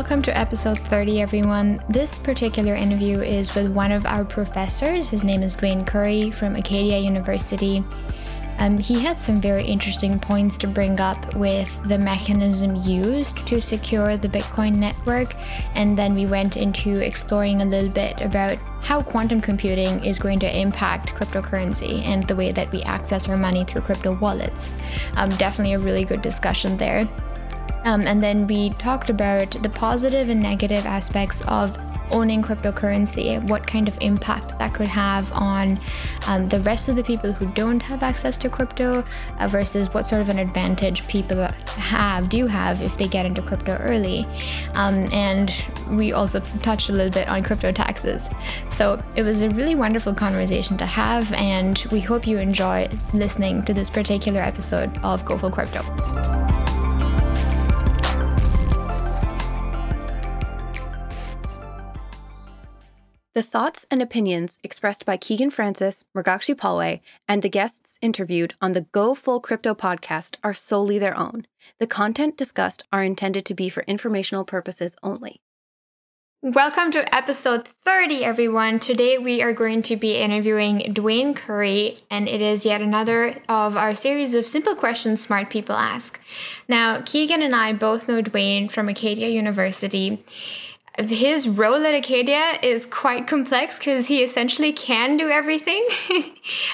welcome to episode 30, everyone. This particular interview is with one of our professors. His name is Duane Curry from Acadia University. Um, he had some very interesting points to bring up with the mechanism used to secure the Bitcoin network, and then we went into exploring a little bit about how quantum computing is going to impact cryptocurrency and the way that we access our money through crypto wallets. Um, definitely a really good discussion there. Um, and then we talked about the positive and negative aspects of owning cryptocurrency, what kind of impact that could have on um, the rest of the people who don't have access to crypto uh, versus what sort of an advantage people have, do have if they get into crypto early. Um, and we also touched a little bit on crypto taxes. So it was a really wonderful conversation to have, and we hope you enjoy listening to this particular episode of Go Full Crypto. The thoughts and opinions expressed by Keegan Francis, Mrugakshi Palway, and the guests interviewed on the Go Full Crypto podcast are solely their own. The content discussed are intended to be for informational purposes only. Welcome to episode 30, everyone. Today we are going to be interviewing Dwayne Curry, and it is yet another of our series of simple questions smart people ask. Now, Keegan and I both know Dwayne from Acadia University his role at Acadia is quite complex because he essentially can do everything.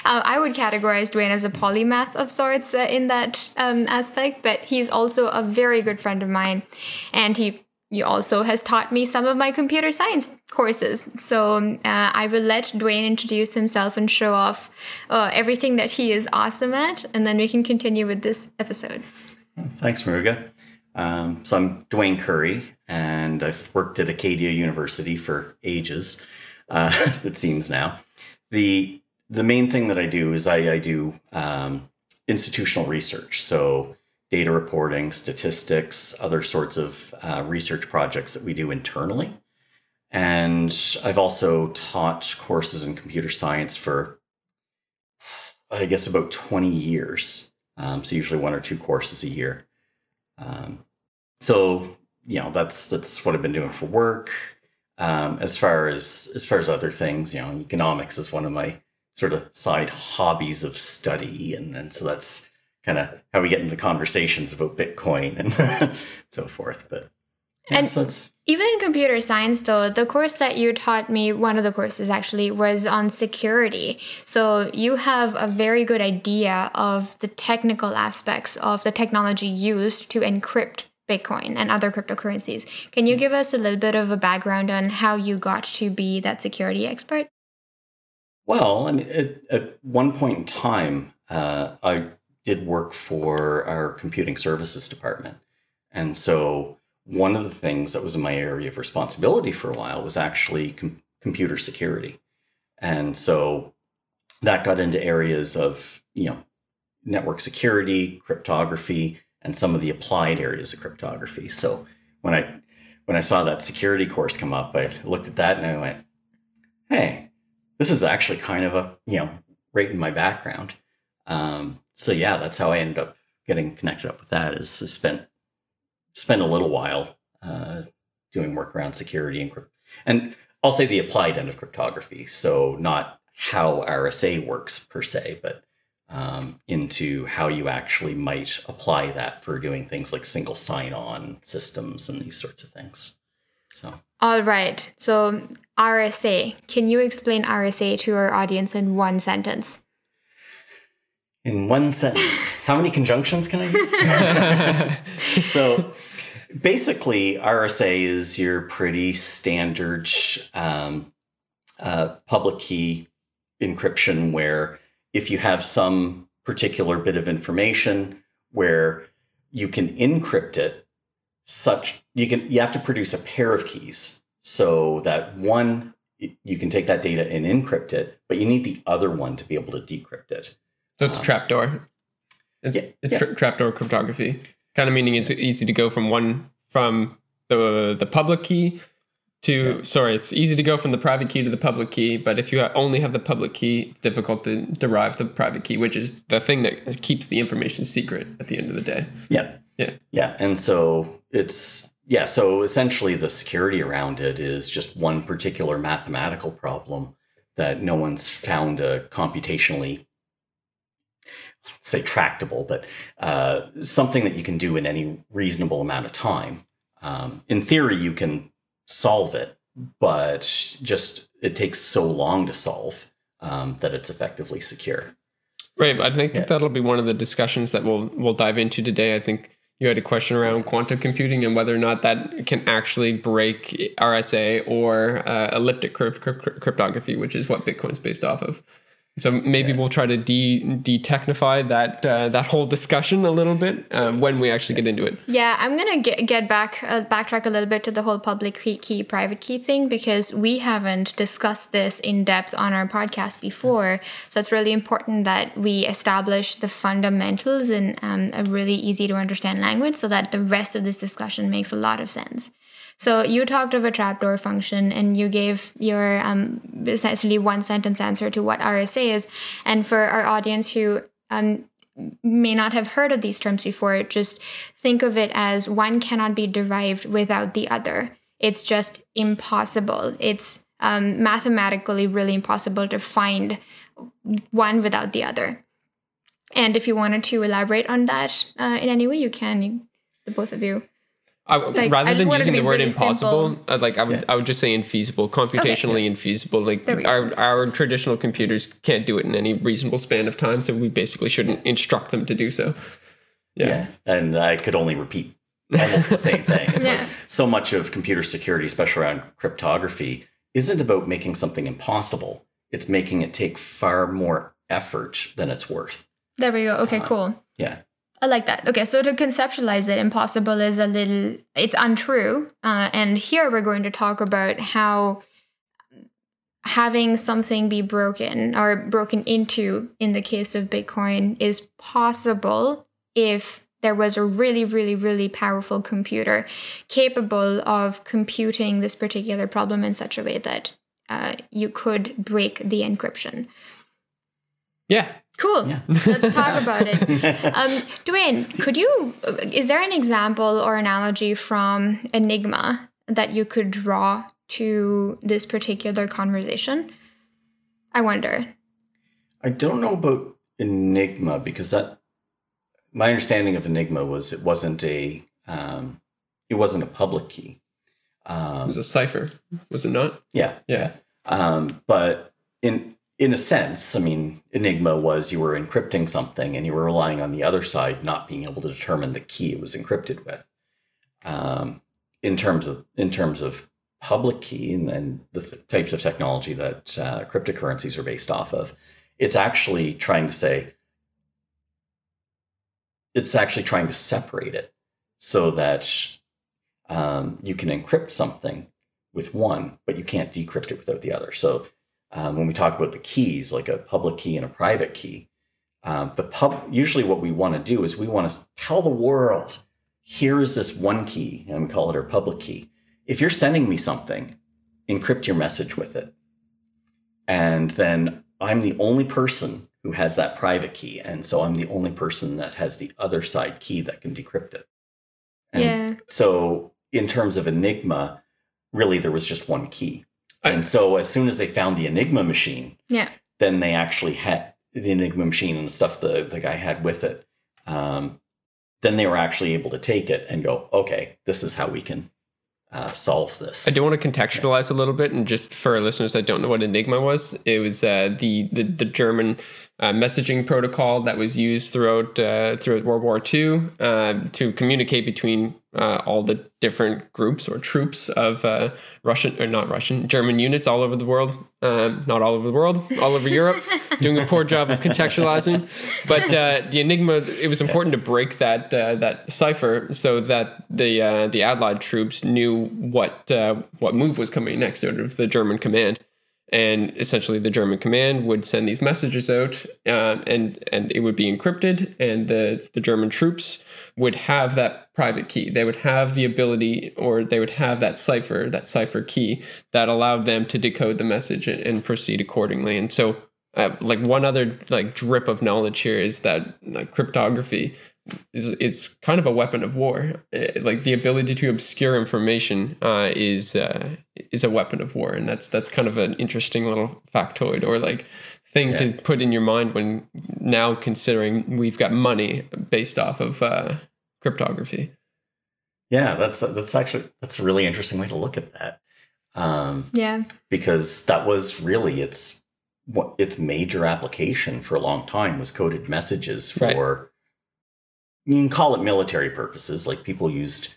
uh, I would categorize Duane as a polymath of sorts uh, in that um, aspect, but he's also a very good friend of mine, and he he also has taught me some of my computer science courses. So uh, I will let Duane introduce himself and show off uh, everything that he is awesome at, and then we can continue with this episode. Thanks, Maruga. Um, so I'm Dwayne Curry, and I've worked at Acadia University for ages. Uh, it seems now. the The main thing that I do is I, I do um, institutional research, so data reporting, statistics, other sorts of uh, research projects that we do internally. And I've also taught courses in computer science for, I guess, about 20 years. Um, so usually one or two courses a year. Um, so you know that's that's what I've been doing for work. Um, as far as as far as other things, you know, economics is one of my sort of side hobbies of study, and and so that's kind of how we get into conversations about Bitcoin and so forth. But yeah, and so even in computer science, though, the course that you taught me, one of the courses actually, was on security. So you have a very good idea of the technical aspects of the technology used to encrypt Bitcoin and other cryptocurrencies. Can you give us a little bit of a background on how you got to be that security expert? Well, I mean, at, at one point in time, uh, I did work for our computing services department. And so one of the things that was in my area of responsibility for a while was actually com- computer security. And so that got into areas of, you know, network security, cryptography, and some of the applied areas of cryptography. So when I when I saw that security course come up, I looked at that and I went, "Hey, this is actually kind of a you know right in my background." Um, so yeah, that's how I ended up getting connected up with that. Is spent spent a little while uh, doing work around security and and I'll say the applied end of cryptography. So not how RSA works per se, but um, into how you actually might apply that for doing things like single sign-on systems and these sorts of things. So. All right. So RSA. Can you explain RSA to our audience in one sentence? In one sentence. How many conjunctions can I use? so basically, RSA is your pretty standard um, uh, public key encryption where if you have some particular bit of information where you can encrypt it such you can you have to produce a pair of keys so that one you can take that data and encrypt it but you need the other one to be able to decrypt it. So it's um, a trapdoor? It's, yeah, it's yeah. Tra- trapdoor cryptography. Kind of meaning it's easy to go from one from the the public key to yeah. sorry it's easy to go from the private key to the public key but if you only have the public key it's difficult to derive the private key which is the thing that keeps the information secret at the end of the day yeah yeah yeah and so it's yeah, so essentially the security around it is just one particular mathematical problem that no one's found a computationally say tractable, but uh, something that you can do in any reasonable amount of time. Um, in theory, you can solve it, but just it takes so long to solve um, that it's effectively secure. Right. I think yeah. that'll be one of the discussions that we'll we'll dive into today. I think you had a question around quantum computing and whether or not that can actually break RSA or uh, elliptic curve cryptography, which is what Bitcoin's based off of. So maybe we'll try to de de-technify that uh, that whole discussion a little bit uh, when we actually get into it. Yeah, I'm gonna get get back uh, backtrack a little bit to the whole public key, key private key thing because we haven't discussed this in depth on our podcast before. So it's really important that we establish the fundamentals in um, a really easy to understand language so that the rest of this discussion makes a lot of sense. So you talked of a trapdoor function and you gave your um, essentially one sentence answer to what RSA is. And for our audience who um, may not have heard of these terms before, just think of it as one cannot be derived without the other. It's just impossible. It's um, mathematically really impossible to find one without the other. And if you wanted to elaborate on that uh, in any way, you can, both of you. I, like, rather I than using the word really impossible, uh, like I would, yeah. I would just say infeasible, computationally okay. infeasible. Like our our traditional computers can't do it in any reasonable span of time, so we basically shouldn't instruct them to do so. Yeah, yeah. and I could only repeat almost the same thing. It's yeah. like so much of computer security, especially around cryptography, isn't about making something impossible. It's making it take far more effort than it's worth. There we go. Okay, uh, cool. Yeah. I like that. Okay, so to conceptualize it, impossible is a little, it's untrue. Uh, and here we're going to talk about how having something be broken or broken into in the case of Bitcoin is possible if there was a really, really, really powerful computer capable of computing this particular problem in such a way that uh, you could break the encryption. Yeah, Cool. Yeah. Let's talk about it. Um, Dwayne, could you, is there an example or analogy from Enigma that you could draw to this particular conversation? I wonder. I don't know about Enigma because that, my understanding of Enigma was it wasn't a, um, it wasn't a public key. Um, it was a cipher, was it not? Yeah. Yeah. Um, but in in a sense, I mean, Enigma was you were encrypting something and you were relying on the other side not being able to determine the key it was encrypted with. Um, in terms of in terms of public key and, and the th- types of technology that uh, cryptocurrencies are based off of, it's actually trying to say it's actually trying to separate it so that um, you can encrypt something with one, but you can't decrypt it without the other. So um, when we talk about the keys, like a public key and a private key, um, the pub usually what we want to do is we want to tell the world, here is this one key, and we call it our public key. If you're sending me something, encrypt your message with it, and then I'm the only person who has that private key, and so I'm the only person that has the other side key that can decrypt it. And yeah. So in terms of Enigma, really there was just one key and so as soon as they found the Enigma machine, yeah, then they actually had the Enigma machine and the stuff the, the guy had with it. Um, then they were actually able to take it and go, okay, this is how we can uh, solve this. I do want to contextualize a little bit, and just for our listeners that don't know what Enigma was, it was uh, the, the the German uh, messaging protocol that was used throughout uh, throughout World War II uh, to communicate between uh, all the different groups or troops of uh, Russian or not Russian German units all over the world, um, not all over the world, all over Europe. doing a poor job of contextualizing, but uh, the Enigma. It was important to break that that cipher so that the the Allied troops knew what what move was coming next out of the German command and essentially the German command would send these messages out, uh, and and it would be encrypted, and the the German troops would have that private key. They would have the ability, or they would have that cipher, that cipher key that allowed them to decode the message and, and proceed accordingly. And so, uh, like one other like drip of knowledge here is that like cryptography is is kind of a weapon of war. Uh, like the ability to obscure information uh, is uh, is a weapon of war, and that's that's kind of an interesting little factoid or like thing yeah. to put in your mind when now considering we've got money based off of uh, cryptography. Yeah, that's that's actually that's a really interesting way to look at that. Um, yeah, because that was really its what its major application for a long time was coded messages for. Right. You can call it military purposes, like people used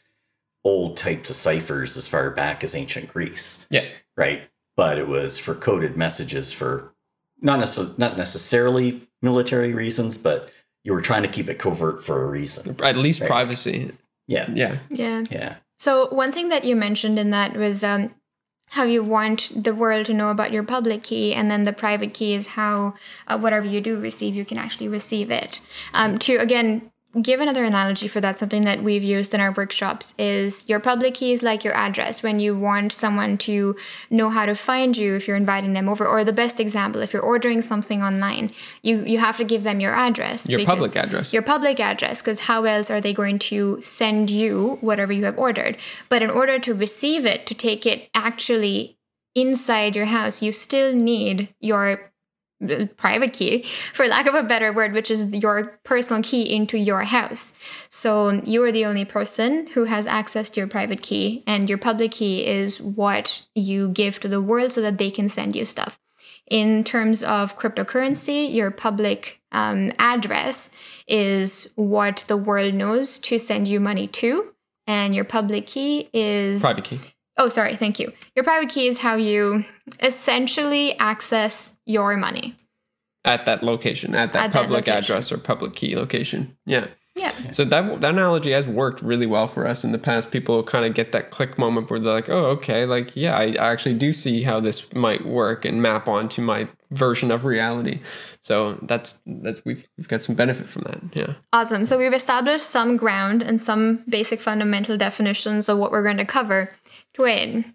old types of ciphers as far back as ancient Greece. Yeah. Right. But it was for coded messages for not necessarily not necessarily military reasons, but you were trying to keep it covert for a reason. At least right? privacy. Yeah. Yeah. Yeah. Yeah. So one thing that you mentioned in that was um, how you want the world to know about your public key, and then the private key is how uh, whatever you do receive, you can actually receive it. Um, to again give another analogy for that, something that we've used in our workshops is your public key is like your address when you want someone to know how to find you if you're inviting them over. Or the best example, if you're ordering something online, you, you have to give them your address. Your public address. Your public address, because how else are they going to send you whatever you have ordered? But in order to receive it, to take it actually inside your house, you still need your private key for lack of a better word which is your personal key into your house. So you are the only person who has access to your private key and your public key is what you give to the world so that they can send you stuff. In terms of cryptocurrency your public um, address is what the world knows to send you money to and your public key is private key Oh, sorry. Thank you. Your private key is how you essentially access your money at that location, at that at public that address or public key location. Yeah. Yeah. So that that analogy has worked really well for us in the past. People kind of get that click moment where they're like, "Oh, okay, like yeah, I actually do see how this might work and map onto my version of reality." So that's that's we've we've got some benefit from that. Yeah. Awesome. So we've established some ground and some basic fundamental definitions of what we're going to cover. Dwayne,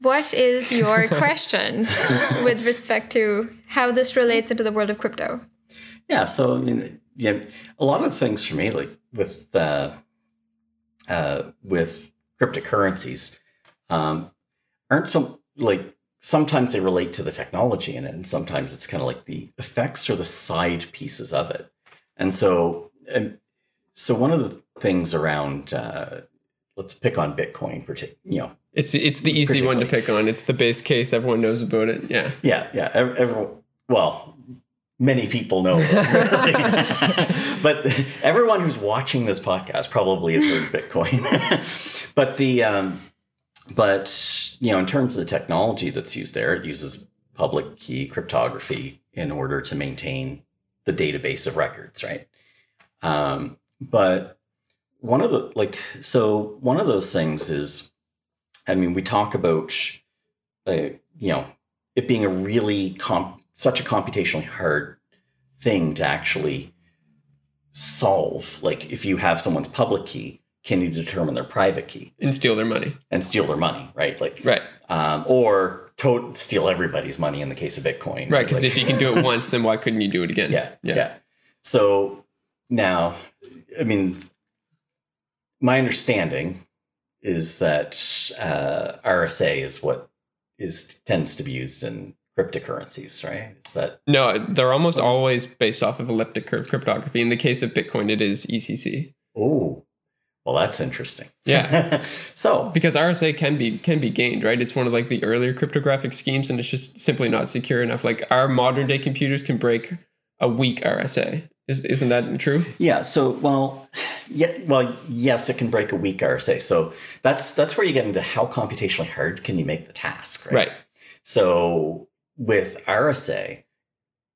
what is your question with respect to how this relates into the world of crypto? Yeah, so I mean, yeah, a lot of things for me, like with uh, uh, with cryptocurrencies, um, aren't some like sometimes they relate to the technology in it, and sometimes it's kind of like the effects or the side pieces of it. And so, and so one of the things around uh, let's pick on Bitcoin, you know, it's it's the easy one to pick on. It's the base case. Everyone knows about it. Yeah. Yeah, yeah. Everyone, well, many people know, but everyone who's watching this podcast probably has heard Bitcoin. but the um, but you know, in terms of the technology that's used there, it uses public key cryptography in order to maintain the database of records, right? Um, but one of the like so one of those things is I mean, we talk about, uh, you know, it being a really comp- such a computationally hard thing to actually solve. Like, if you have someone's public key, can you determine their private key and steal their money and steal their money, right? Like, right, um, or to- steal everybody's money in the case of Bitcoin, right? Because like, if you can do it once, then why couldn't you do it again? Yeah, yeah, yeah. So now, I mean, my understanding is that uh, RSA is what is tends to be used in cryptocurrencies, right? Is that no? They're almost always based off of elliptic curve cryptography. In the case of Bitcoin, it is ECC. Oh, well, that's interesting. Yeah. so because RSA can be can be gained, right? It's one of like the earlier cryptographic schemes, and it's just simply not secure enough. Like our modern day computers can break a weak RSA, is, isn't that true? Yeah. So, well, yeah. Well, yes, it can break a weak RSA. So that's that's where you get into how computationally hard can you make the task, right? Right. So with RSA,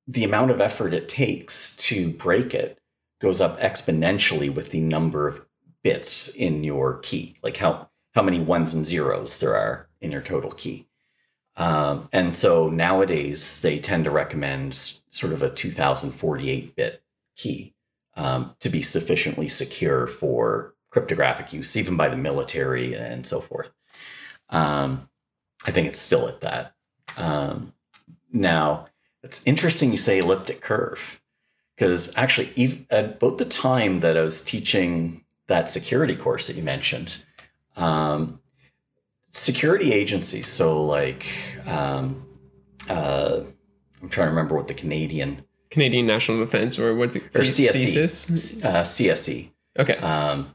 the amount of effort it takes to break it goes up exponentially with the number of bits in your key, like how how many ones and zeros there are in your total key. Um, and so nowadays they tend to recommend sort of a 2048 bit key um, to be sufficiently secure for cryptographic use, even by the military and so forth. Um, I think it's still at that. Um, now, it's interesting you say elliptic curve because actually, at about the time that I was teaching that security course that you mentioned, um, security agencies, so like, um, uh, I'm trying to remember what the Canadian Canadian National Defense or what's it? or C- CSE, CSIS? uh, CSE, Okay. um,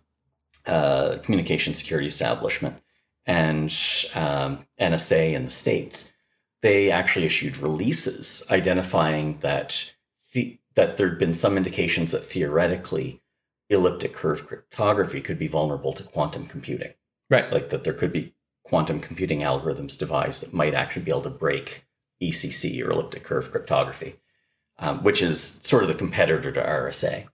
uh, Communication Security Establishment, and um, NSA in the states, they actually issued releases identifying that the, that there'd been some indications that theoretically elliptic curve cryptography could be vulnerable to quantum computing, right. like that there could be quantum computing algorithms devised that might actually be able to break ECC or elliptic curve cryptography, um, which is sort of the competitor to RSA.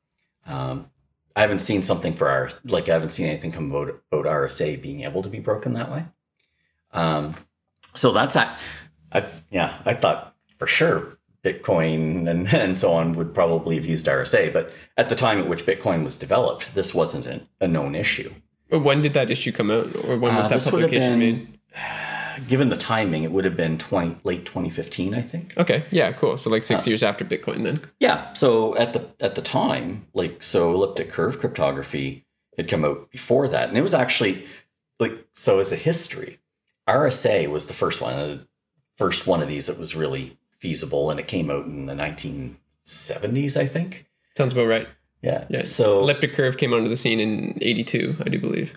Um, I haven't seen something for our like I haven't seen anything come about, about RSA being able to be broken that way. Um, so that's I, I yeah I thought for sure Bitcoin and, and so on would probably have used RSA, but at the time at which Bitcoin was developed, this wasn't an, a known issue. When did that issue come out, or when was Uh, that this would have publication been- made? Given the timing, it would have been twenty late 2015, I think. Okay, yeah, cool. So like Uh, six years after Bitcoin, then. Yeah. So at the at the time, like so elliptic curve cryptography had come out before that. And it was actually like so as a history, RSA was the first one, the first one of these that was really feasible and it came out in the 1970s, I think. Sounds about right. Yeah. Yeah. So Elliptic curve came onto the scene in '82, I do believe.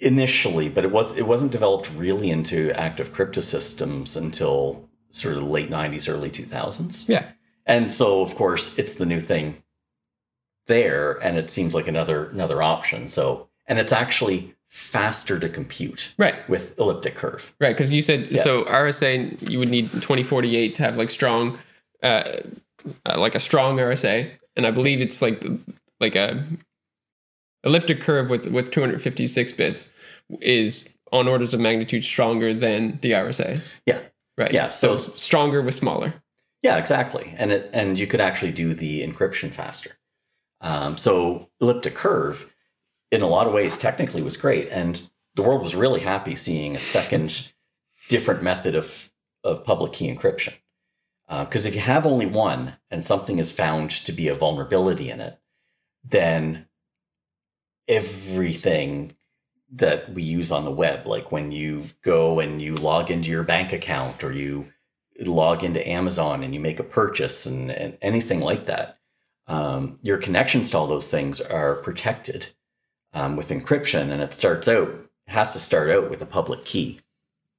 Initially, but it was it wasn't developed really into active cryptosystems until sort of the late 90s, early 2000s. Yeah. And so of course it's the new thing there and it seems like another another option. So and it's actually faster to compute Right. with elliptic curve. Right, because you said Yeah. so RSA you would need 2048 to have like strong, uh, uh, like a strong RSA, and I believe it's like like a elliptic curve with with 256 bits is on orders of magnitude stronger than the RSA. Yeah. Right. Yeah, So, so- stronger with smaller. Yeah, exactly. And it and you could actually do the encryption faster. Um, so elliptic curve, in a lot of ways, technically was great, and the world was really happy seeing a second, different method of of public key encryption. Because if you have only one and something is found to be a vulnerability in it, then everything that we use on the web, like when you go and you log into your bank account or you log into Amazon and you make a purchase and, and anything like that, um, your connections to all those things are protected um, with encryption. And it starts out, has to start out with a public key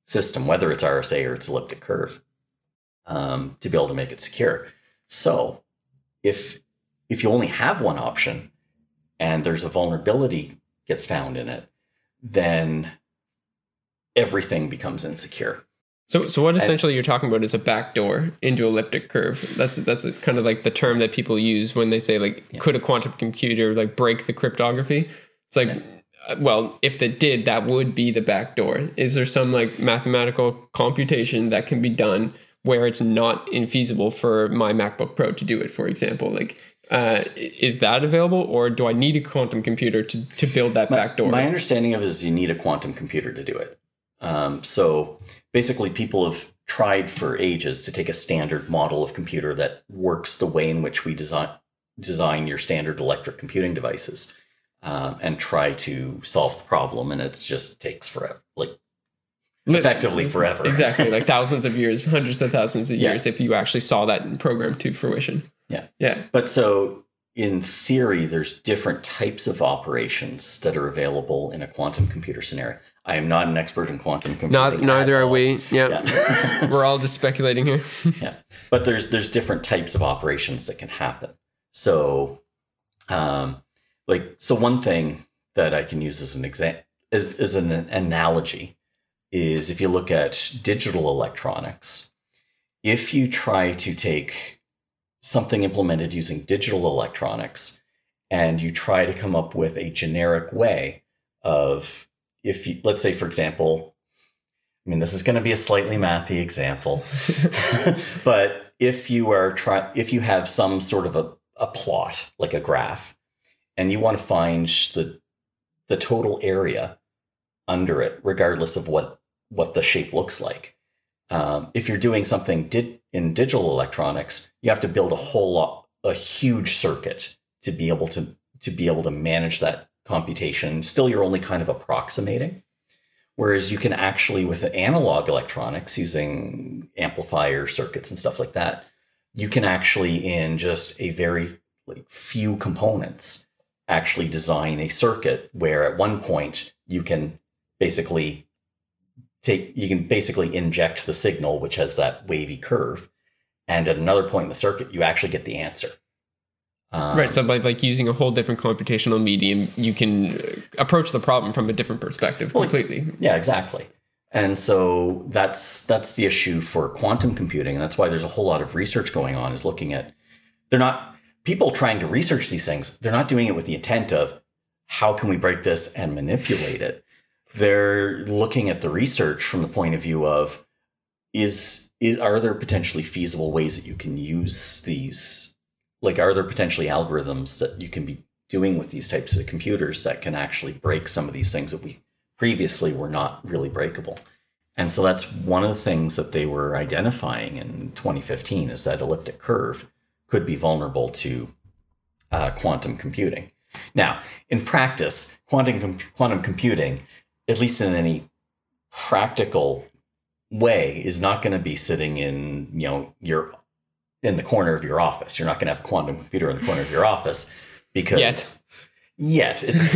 system, whether it's RSA or it's elliptic curve, um, to be able to make it secure. So if if you only have one option and there's a vulnerability gets found in it, then everything becomes insecure. So, so what And- essentially you're talking about is a backdoor into elliptic curve. That's that's a, kind of like the term that people use when they say like, Yeah. could a quantum computer like break the cryptography? It's like, uh, well, if it did, that would be the backdoor. Is there some like mathematical computation that can be done where it's not infeasible for my MacBook Pro to do it, for example? Like, uh, is that available, or do I need a quantum computer to to build that My, backdoor? my understanding of it is you need a quantum computer to do it. Um, so basically, people have tried for ages to take a standard model of computer that works the way in which we design design your standard electric computing devices, um, and try to solve the problem, and it just takes forever, like effectively forever. exactly like thousands of years hundreds of thousands of Yeah. years if you actually saw that program to fruition Yeah. yeah But so in theory, there's different types of operations that are available in a quantum computer scenario. I am not an expert in quantum computing. not neither are we yeah, Yeah. we're all just speculating here yeah. But there's there's different types of operations that can happen. So um like so one thing that I can use as an example is, is an analogy is if you look at digital electronics, if you try to take something implemented using digital electronics and you try to come up with a generic way of if you let's say for example I mean this is going to be a slightly mathy example but if you are try if you have some sort of a, a plot like a graph and you want to find the the total area under it regardless of what what the shape looks like um, if you're doing something did in digital electronics you have to build a whole lot a huge circuit to be able to to be able to manage that computation. Still, you're only kind of approximating. Whereas you can actually, with analog electronics using amplifier circuits and stuff like that, you can actually, in just a very like, few components, actually design a circuit where at one point you can basically take, you can basically inject the signal, which has that wavy curve. And at another point in the circuit, you actually get the answer. Um, right. So by like using a whole different computational medium, you can approach the problem from a different perspective completely. Yeah, exactly. And so that's that's the issue for quantum computing, and that's why there's a whole lot of research going on. Is looking at they're not people trying to research these things. They're not doing it with the intent of how can we break this and manipulate it. They're looking at the research from the point of view of is, is are there potentially feasible ways that you can use these? Like are there potentially algorithms that you can be doing with these types of computers that can actually break some of these things that we previously were not really breakable? And so that's one of the things that they were identifying in 2015 is that elliptic curve could be vulnerable to uh, quantum computing. Now in practice quantum quantum computing at least in any practical way is not going to be sitting in you know your in the corner of your office. You're not going to have a quantum computer in the corner of your office because yet, yet it's,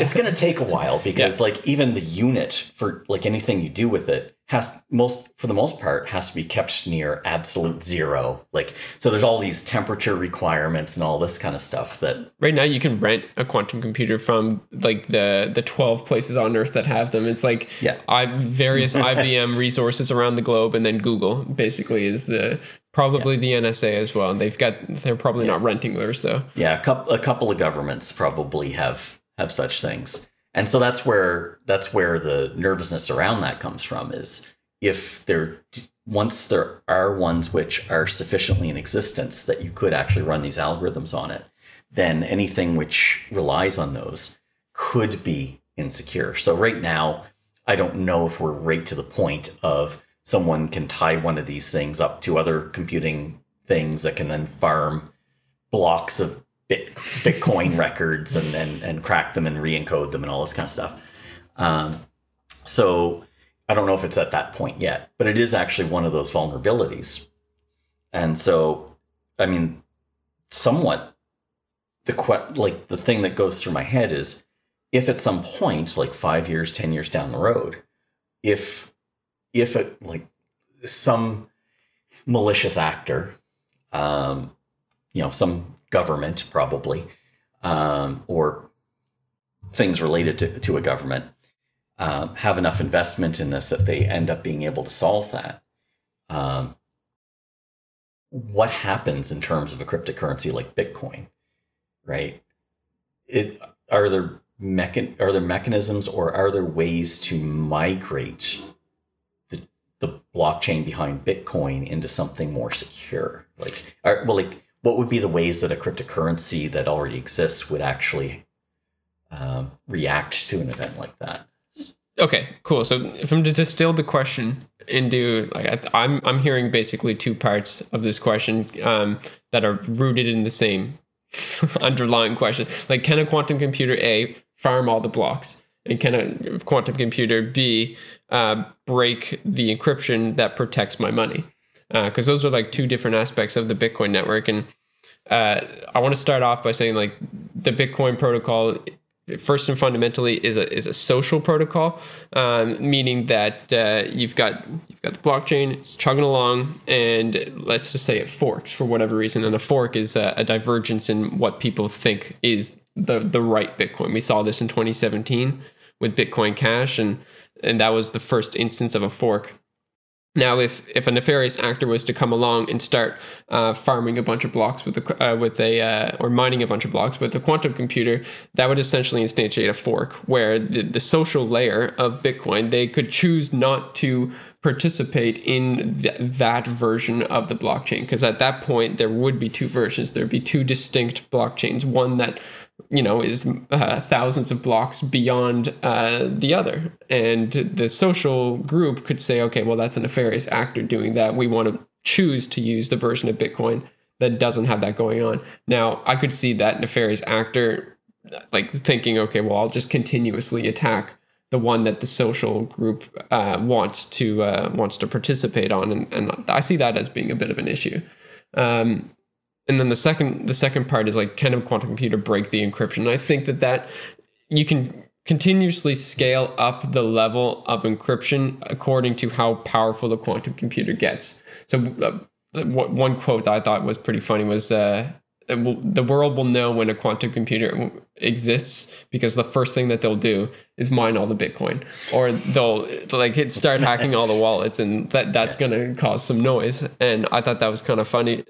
it's going to take a while because yeah. like even the unit for like anything you do with it has most for the most part has to be kept near absolute zero like so there's all these temperature requirements and all this kind of stuff that right now you can rent a quantum computer from like the the 12 places on earth that have them it's like yeah I, various ibm resources around the globe and then google basically is the probably yeah. the nsa as well and they've got they're probably yeah. not renting theirs though yeah a couple a couple of governments probably have have such things and so that's where that's where the nervousness around that comes from is if there once there are ones which are sufficiently in existence that you could actually run these algorithms on it then anything which relies on those could be insecure. So right now i don't know if we're right to the point of someone can tie one of these things up to other computing things that can then farm blocks of Bit, Bitcoin records and, and and crack them and re-encode them and all this kind of stuff. Um, so I don't know if it's at that point yet, but it is actually one of those vulnerabilities. And so, I mean, somewhat the que- like the thing that goes through my head is if at some point, like five years, ten years down the road, if if it like some malicious actor, um, you know, some government, probably, um, or things related to, to a government, um, have enough investment in this that they end up being able to solve that. Um, what happens in terms of a cryptocurrency like Bitcoin, right? It are there mechan- are there mechanisms or are there ways to migrate the the blockchain behind Bitcoin into something more secure? Like, are, well, like what would be the ways that a cryptocurrency that already exists would actually um, react to an event like that? Okay, cool. So if I'm to distill the question into like I'm I'm hearing basically two parts of this question um, that are rooted in the same underlying question. Like, can a quantum computer A farm all the blocks, and can a quantum computer B uh, break the encryption that protects my money? Because uh, those are like two different aspects of the Bitcoin network. And uh, I want to start off by saying like the Bitcoin protocol first and fundamentally is a is a social protocol, um, meaning that uh, you've got you've got the blockchain, it's chugging along, and let's just say it forks for whatever reason, and a fork is a, a divergence in what people think is the the right Bitcoin. We saw this in 2017 with Bitcoin Cash, and and that was the first instance of a fork. Now, if if a nefarious actor was to come along and start uh, farming a bunch of blocks with a uh, with a uh, or mining a bunch of blocks with a quantum computer, that would essentially instantiate a fork where the, the social layer of Bitcoin they could choose not to participate in th- that version of the blockchain because at that point there would be two versions. There'd be two distinct blockchains. One that you know, is uh, thousands of blocks beyond uh, the other. And the social group could say, okay, well, that's a nefarious actor doing that. We want to choose to use the version of Bitcoin that doesn't have that going on. Now, I could see that nefarious actor like thinking, okay, well, I'll just continuously attack the one that the social group uh, wants to uh, wants to participate on, and, and I see that as being a bit of an issue. Um, and then the second the second part is like, can a quantum computer break the encryption? I think that that you can continuously scale up the level of encryption according to how powerful the quantum computer gets. So uh, one quote that I thought was pretty funny was. Uh, will, the world will know when a quantum computer exists because the first thing that they'll do is mine all the bitcoin or they'll like hit start hacking all the wallets and that that's going to cause some noise and i thought that was kind of funny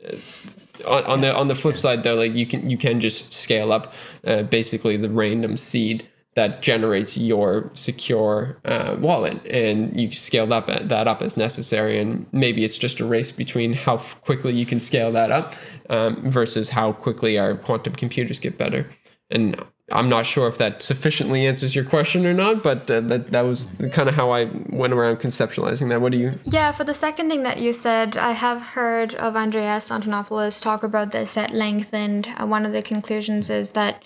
on, on the on the flip side though like you can you can just scale up uh, basically the random seed that generates your secure uh, wallet and you scale up that up as necessary and maybe it's just a race between how quickly you can scale that up um, versus how quickly our quantum computers get better and I'm not sure if that sufficiently answers your question or not, but uh, that that was kind of how I went around conceptualizing that. What do you? Yeah, for the second thing that you said, I have heard of Andreas Antonopoulos talk about this at length, and uh, one of the conclusions is that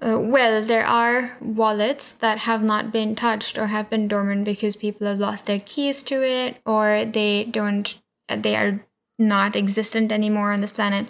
uh, well, there are wallets that have not been touched or have been dormant because people have lost their keys to it or they don't, they are not existent anymore on this planet.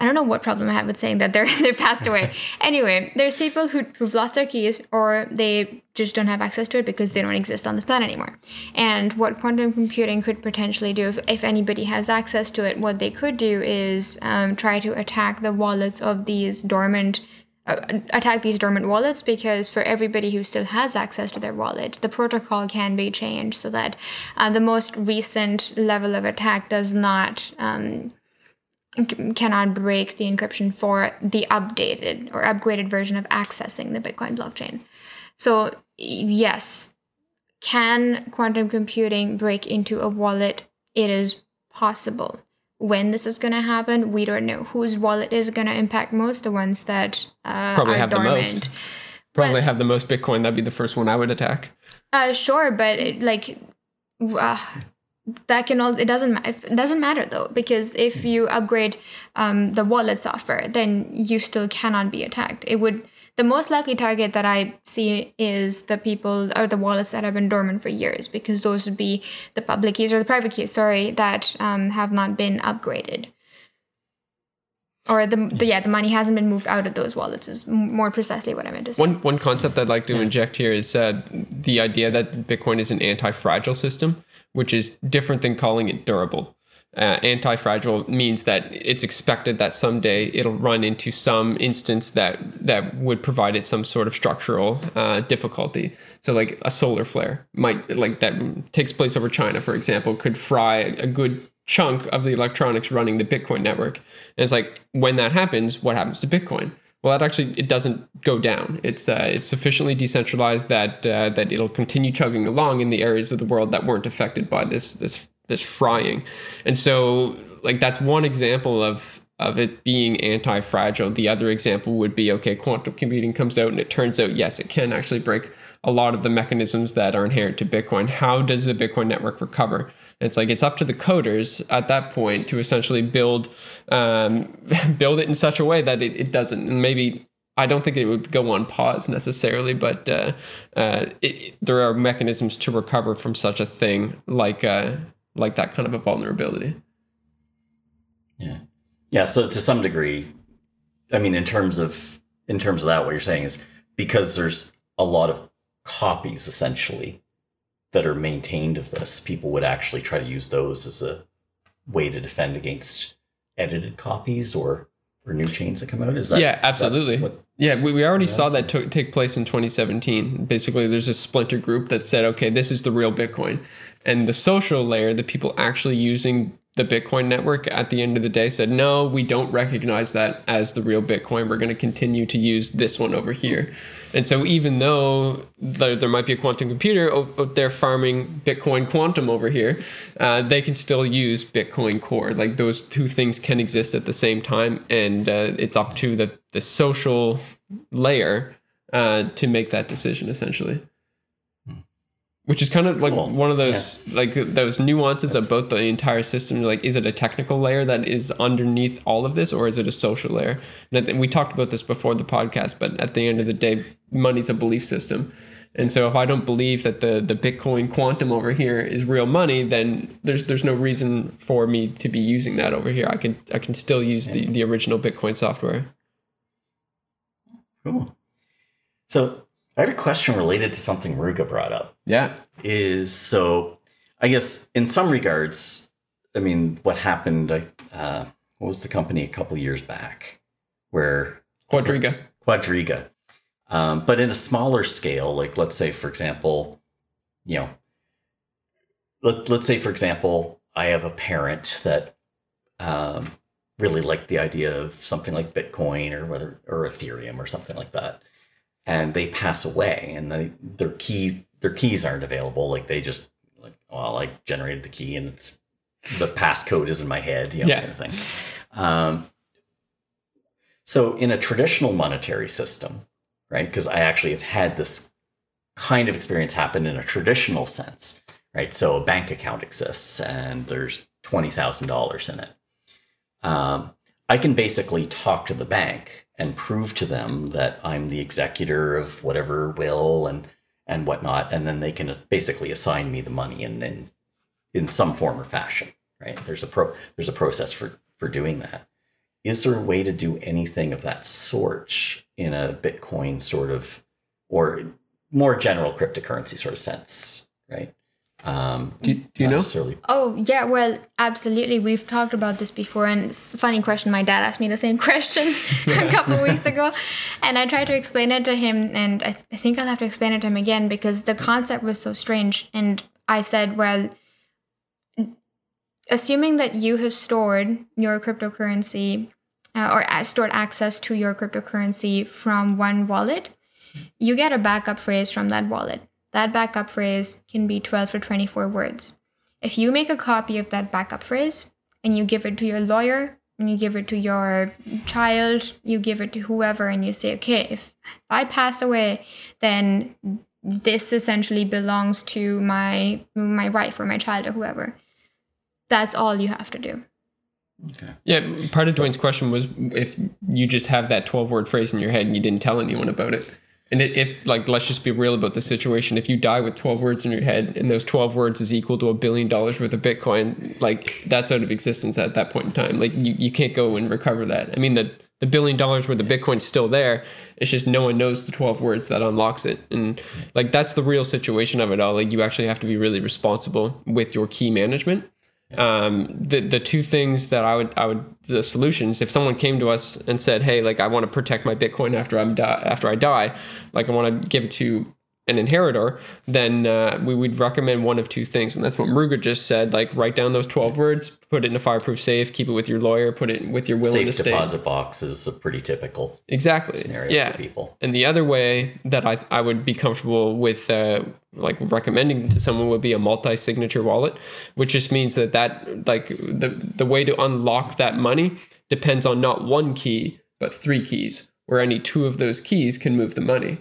I don't know what problem I have with saying that they're they've passed away. anyway, there's people who, who've lost their keys or they just don't have access to it because they don't exist on this planet anymore. And what quantum computing could potentially do, if, if anybody has access to it, what they could do is um, try to attack the wallets of these dormant uh, attack these dormant wallets because for everybody who still has access to their wallet, the protocol can be changed so that uh, the most recent level of attack does not um, cannot break the encryption for the updated or upgraded version of accessing the Bitcoin blockchain. So yes, can quantum computing break into a wallet? It is possible when this is going to happen, we don't know whose wallet is going to impact most. The ones that uh, probably have dormant. the most. Probably but, have the most Bitcoin. That'd be the first one I would attack. Uh, sure, but it, like, uh, that can all. It doesn't. It doesn't matter though, because if you upgrade um, the wallet software, then you still cannot be attacked. It would the most likely target that I see is the people or the wallets that have been dormant for years, because those would be the public keys or the private keys, sorry, that um, have not been upgraded. Or the, the, yeah, the money hasn't been moved out of those wallets is more precisely what I meant to say. One one concept I'd like to inject here is uh, the idea that Bitcoin is an anti-fragile system, which is different than calling it durable uh, anti-fragile means that it's expected that someday it'll run into some instance that that would provide it some sort of structural uh, difficulty. So like a solar flare might like that takes place over China, for example, could fry a good chunk of the electronics running the Bitcoin network. And it's like when that happens, what happens to Bitcoin? Well, that actually it doesn't go down. It's uh, it's sufficiently decentralized that uh, that it'll continue chugging along in the areas of the world that weren't affected by this this this frying. And so like that's one example of of it being anti-fragile. The other example would be okay, quantum computing comes out and it turns out yes, it can actually break a lot of the mechanisms that are inherent to Bitcoin. How does the Bitcoin network recover? It's like it's up to the coders at that point to essentially build um, build it in such a way that it, it doesn't. And maybe I don't think it would go on pause necessarily, but uh, uh, it, there are mechanisms to recover from such a thing, like uh, like that kind of a vulnerability. Yeah. Yeah. So to some degree, I mean, in terms of in terms of that, what you're saying is because there's a lot of copies essentially that are maintained of this, people would actually try to use those as a way to defend against edited copies or or new chains that come out. Is that yeah, absolutely. That yeah, we, we already oh, saw that take place in 2017. Basically, there's a splinter group that said, okay, this is the real Bitcoin. And the social layer, the people actually using the Bitcoin network at the end of the day said, no, we don't recognize that as the real Bitcoin. We're going to continue to use this one over here. And so, even though the, there might be a quantum computer out there farming Bitcoin quantum over here, uh, they can still use Bitcoin Core. Like those two things can exist at the same time. And uh, it's up to the, the social layer uh, to make that decision, essentially which is kind of like cool. one of those yeah. like those nuances That's, of both the entire system like is it a technical layer that is underneath all of this or is it a social layer and we talked about this before the podcast but at the end of the day money's a belief system and so if i don't believe that the the bitcoin quantum over here is real money then there's there's no reason for me to be using that over here i can i can still use yeah. the the original bitcoin software cool so I had a question related to something Ruga brought up. Yeah. Is so, I guess in some regards, I mean, what happened, uh, what was the company a couple years back where Quadriga. Quadriga. Um, but in a smaller scale, like let's say, for example, you know, let, let's say, for example, I have a parent that um, really liked the idea of something like Bitcoin or whether or Ethereum or something like that and they pass away and they, their key their keys aren't available. Like they just like well i generated the key and it's the passcode is in my head you know, yeah. kind of thing. Um, so in a traditional monetary system right because i actually have had this kind of experience happen in a traditional sense right? So a bank account exists and there's $20000 in it. Um, i can basically talk to the bank and prove to them that I'm the executor of whatever will and and whatnot, and then they can basically assign me the money in in, in some form or fashion. Right? There's a pro there's a process for for doing that. Is there a way to do anything of that sort in a Bitcoin sort of or more general cryptocurrency sort of sense? Right? Um, do, do you know? Oh yeah, well, absolutely. We've talked about this before, and it's a funny question. My dad asked me the same question a couple of weeks ago, and I tried to explain it to him, and I, th- I think I'll have to explain it to him again because the concept was so strange. And I said, well, assuming that you have stored your cryptocurrency uh, or stored access to your cryptocurrency from one wallet, you get a backup phrase from that wallet. That backup phrase can be 12 or 24 words. If you make a copy of that backup phrase and you give it to your lawyer and you give it to your child, you give it to whoever, and you say, okay, if I pass away, then this essentially belongs to my my wife or my child or whoever. That's all you have to do. Okay. Yeah, part of Dwayne's question was if you just have that 12 word phrase in your head and you didn't tell anyone about it. And if like let's just be real about the situation, if you die with 12 words in your head and those 12 words is equal to a billion dollars worth of Bitcoin, like that's out of existence at that point in time. Like you, you can't go and recover that. I mean the the billion dollars worth of Bitcoin's still there. It's just no one knows the 12 words that unlocks it. And like that's the real situation of it all. Like you actually have to be really responsible with your key management um, the the two things that I would I would the solutions if someone came to us and said hey like I want to protect my Bitcoin after I'm di- after I die like I want to give it to an inheritor, then uh, we would recommend one of two things. And that's what Muruga just said. Like write down those 12 words, put it in a fireproof safe, keep it with your lawyer, put it with your will safe in the deposit box is a pretty typical exactly scenario yeah. for people. And the other way that I, I would be comfortable with uh, like recommending to someone would be a multi-signature wallet, which just means that that like the, the way to unlock that money depends on not one key, but three keys, where any two of those keys can move the money.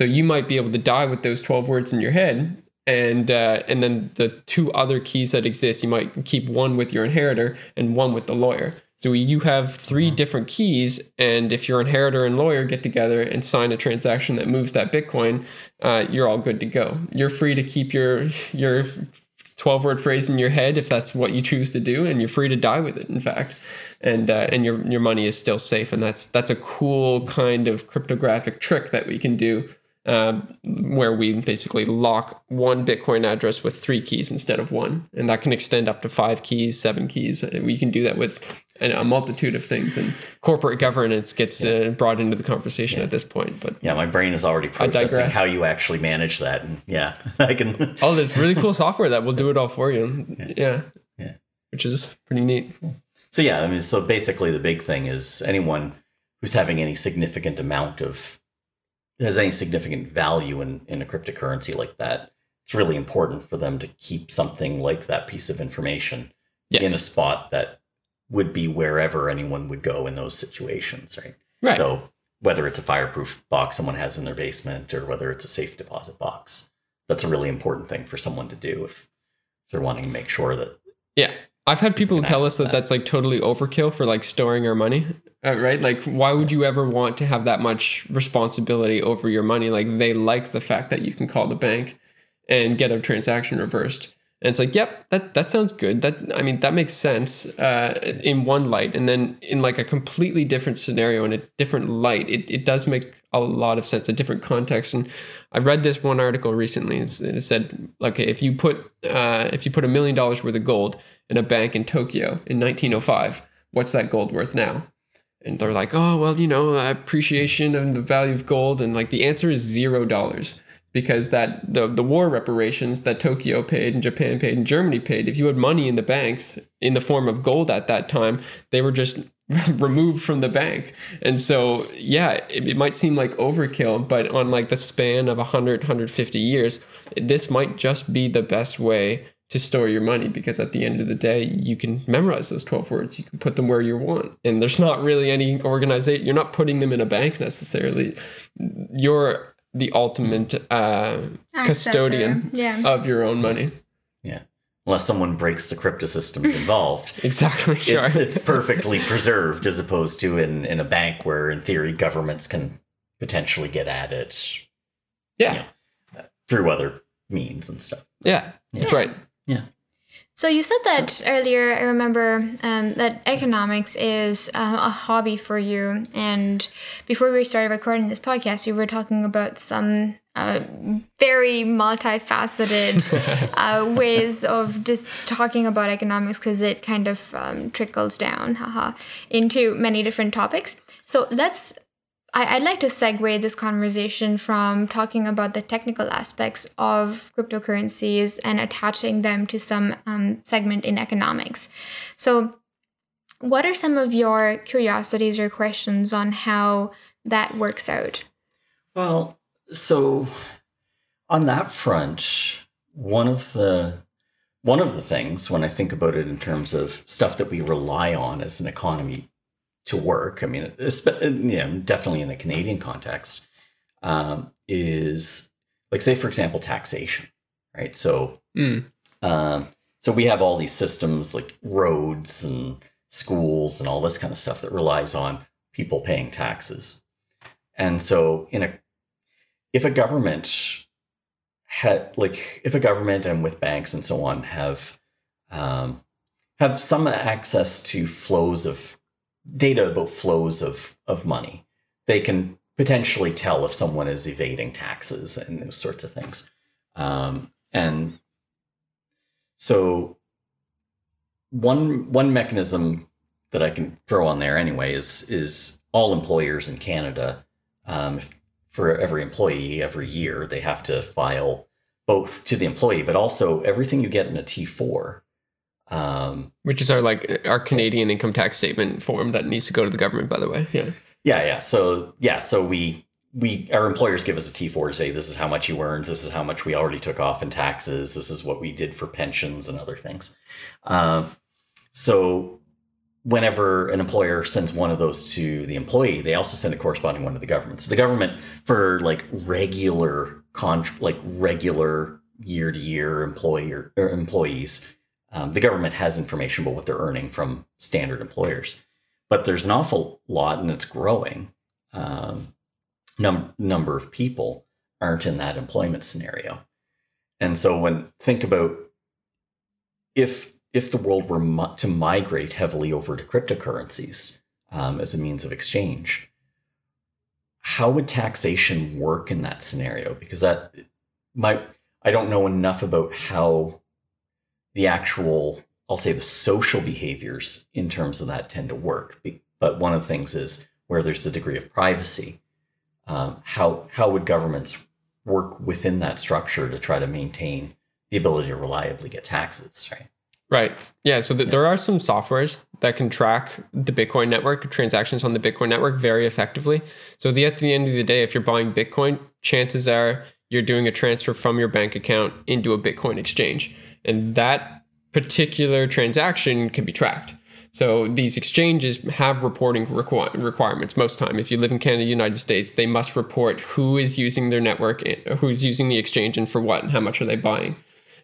So you might be able to die with those 12 words in your head. And uh, and then the two other keys that exist, you might keep one with your inheritor and one with the lawyer. So you have 3 mm-hmm. different keys, and if your inheritor and lawyer get together and sign a transaction that moves that Bitcoin, uh, you're all good to go. You're free to keep your your 12 word phrase in your head if that's what you choose to do, and you're free to die with it. In fact, and uh, and your your money is still safe, and that's that's a cool kind of cryptographic trick that we can do uh, where we basically lock one Bitcoin address with three keys instead of one. And that can extend up to five keys, seven keys. We can do that with a multitude of things. And corporate governance gets uh, brought into the conversation yeah. at this point. But yeah, my brain is already processing how you actually manage that. And yeah, I can. oh, there's really cool software that will do it all for you. Yeah. yeah. yeah. Which is pretty neat. So yeah, I mean, so basically the big thing is anyone who's having any significant amount of has any significant value in, in a cryptocurrency like that, it's really important for them to keep something like that piece of information yes. in a spot that would be wherever anyone would go in those situations, right? Right. So whether it's a fireproof box someone has in their basement or whether it's a safe deposit box, that's a really important thing for someone to do if they're wanting to make sure that yeah I've had people tell us that, that, that's like totally overkill for like storing our money, uh, right? Like, why would you ever want to have that much responsibility over your money? Like, they like the fact that you can call the bank and get a transaction reversed. And it's like, yep, that that sounds good. That I mean, that makes sense uh, in one light, and then in like a completely different scenario in a different light, it it does make a lot of sense, a different context. And I read this one article recently. It said, okay, if you put uh, if you put a million dollars worth of gold in a bank in Tokyo in 1905, what's that gold worth now? And they're like, oh well, you know, appreciation of the value of gold, and like the answer is zero dollars because that the the war reparations that Tokyo paid and Japan paid and Germany paid, if you had money in the banks in the form of gold at that time, they were just removed from the bank. And so, yeah, it, it, might seem like overkill, but on like the span of 100 150 years, this might just be the best way to store your money because at the end of the day you can memorize those 12 words you can put them where you want and there's not really any organization you're not putting them in a bank necessarily you're the ultimate uh, custodian yeah. of your own money. Yeah. Unless someone breaks the crypto systems involved. exactly. Sure. It's, it's perfectly preserved as opposed to in, in a bank where, in theory, governments can potentially get at it. Yeah. You know, through other means and stuff. Yeah. yeah. That's right. Yeah. So you said that earlier. I remember um, that economics is uh, a hobby for you. And before we started recording this podcast, we were talking about some uh, very multifaceted uh, ways of just talking about economics because it kind of um, trickles down, haha, into many different topics. So let's I, would like to segue this conversation from talking about the technical aspects of cryptocurrencies and attaching them to some um, segment in economics. So, what are some of your curiosities or questions on how that works out? Well, so on that front, one of the one of the things when I think about it in terms of stuff that we rely on as an economy to work, I mean, yeah, definitely in the Canadian context, um, is like, say, for example, taxation, right? So, mm. um, so we have all these systems like roads and schools and all this kind of stuff that relies on people paying taxes. And so, in a if a government had like if a government and with banks and so on have um, have some access to flows of data about flows of of money. They can potentially tell if someone is evading taxes and those sorts of things. Um, and so one one mechanism that I can throw on there anyway is is all employers in Canada. Um, for every employee every year, they have to file both to the employee, but also everything you get in a T four um, Which is our like our Canadian income tax statement form that needs to go to the government, by the way. Yeah. Yeah, yeah. So yeah, so we we our employers give us a T four to say this is how much you earned, this is how much we already took off in taxes, this is what we did for pensions and other things. Um, so whenever an employer sends one of those to the employee, they also send a corresponding one to the government. So the government for like regular con like regular year to year employer employees um, the government has information about what they're earning from standard employers, but there's an awful lot, and it's growing. Um, num- number of people aren't in that employment scenario, and so when think about if if the world were to migrate heavily over to cryptocurrencies um, as a means of exchange, how would taxation work in that scenario? Because that might I don't know enough about how the actual, I'll say the social behaviors in terms of that tend to work. But one of the things is where there's the degree of privacy, um, how, how would governments work within that structure to try to maintain the ability to reliably get taxes, right? Right. Yeah. So th- yes. there are some softwares that can track the Bitcoin network transactions on the Bitcoin network very effectively. So the, at the end of the day, if you're buying Bitcoin, chances are you're doing a transfer from your bank account into a Bitcoin exchange and that particular transaction can be tracked. So these exchanges have reporting requ- requirements most time. If you live in Canada, United States, they must report who is using their network, who's using the exchange, and for what, and how much are they buying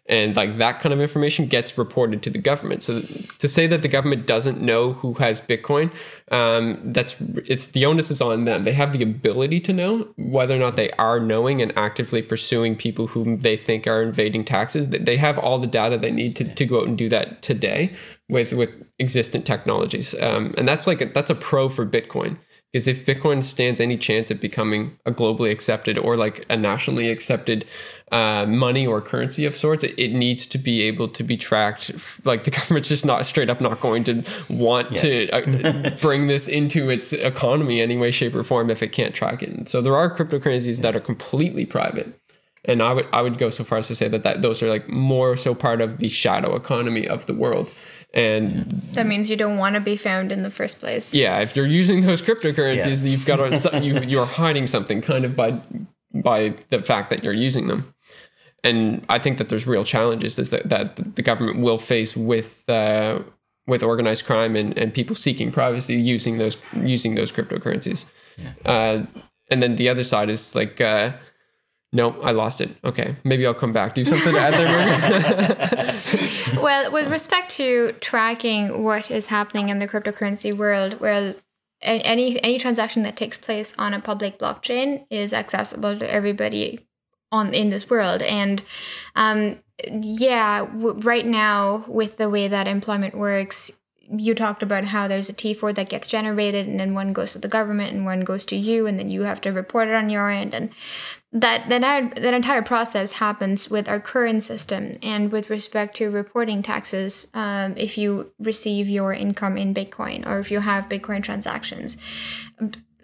and like that kind of information gets reported to the government. So to say that the government doesn't know who has Bitcoin, um, that's it's the onus is on them. They have the ability to know whether or not they are knowing and actively pursuing people whom they think are evading taxes. They have all the data they need to, to go out and do that today with with existent technologies, um, and that's like a, that's a pro for Bitcoin. Because if Bitcoin stands any chance of becoming a globally accepted or like a nationally accepted uh, money or currency of sorts, it, it, needs to be able to be tracked. Like the government's just not straight up not going to want yeah. to uh, bring this into its economy any way, shape, or form if it can't track it. And so there are cryptocurrencies that are completely private. And I would I would go so far as to say that, that those are like more so part of the shadow economy of the world and that means you don't want to be found in the first place yeah if you're using those cryptocurrencies yeah. you've got to, you you're hiding something kind of by by the fact that you're using them and i think that there's real challenges that, that the government will face with uh, with organized crime and, and people seeking privacy using those using those cryptocurrencies yeah. uh, and then the other side is like uh, no, I lost it. Okay, maybe I'll come back. Do something to add there, well, with respect to tracking what is happening in the cryptocurrency world, well, any any transaction that takes place on a public blockchain is accessible to everybody on in this world, and um, yeah, w- right now with the way that employment works, you talked about how there's a T4 that gets generated and then one goes to the government and one goes to you and then you have to report it on your end. And that that that entire process happens with our current system and with respect to reporting taxes um, if you receive your income in Bitcoin or if you have Bitcoin transactions.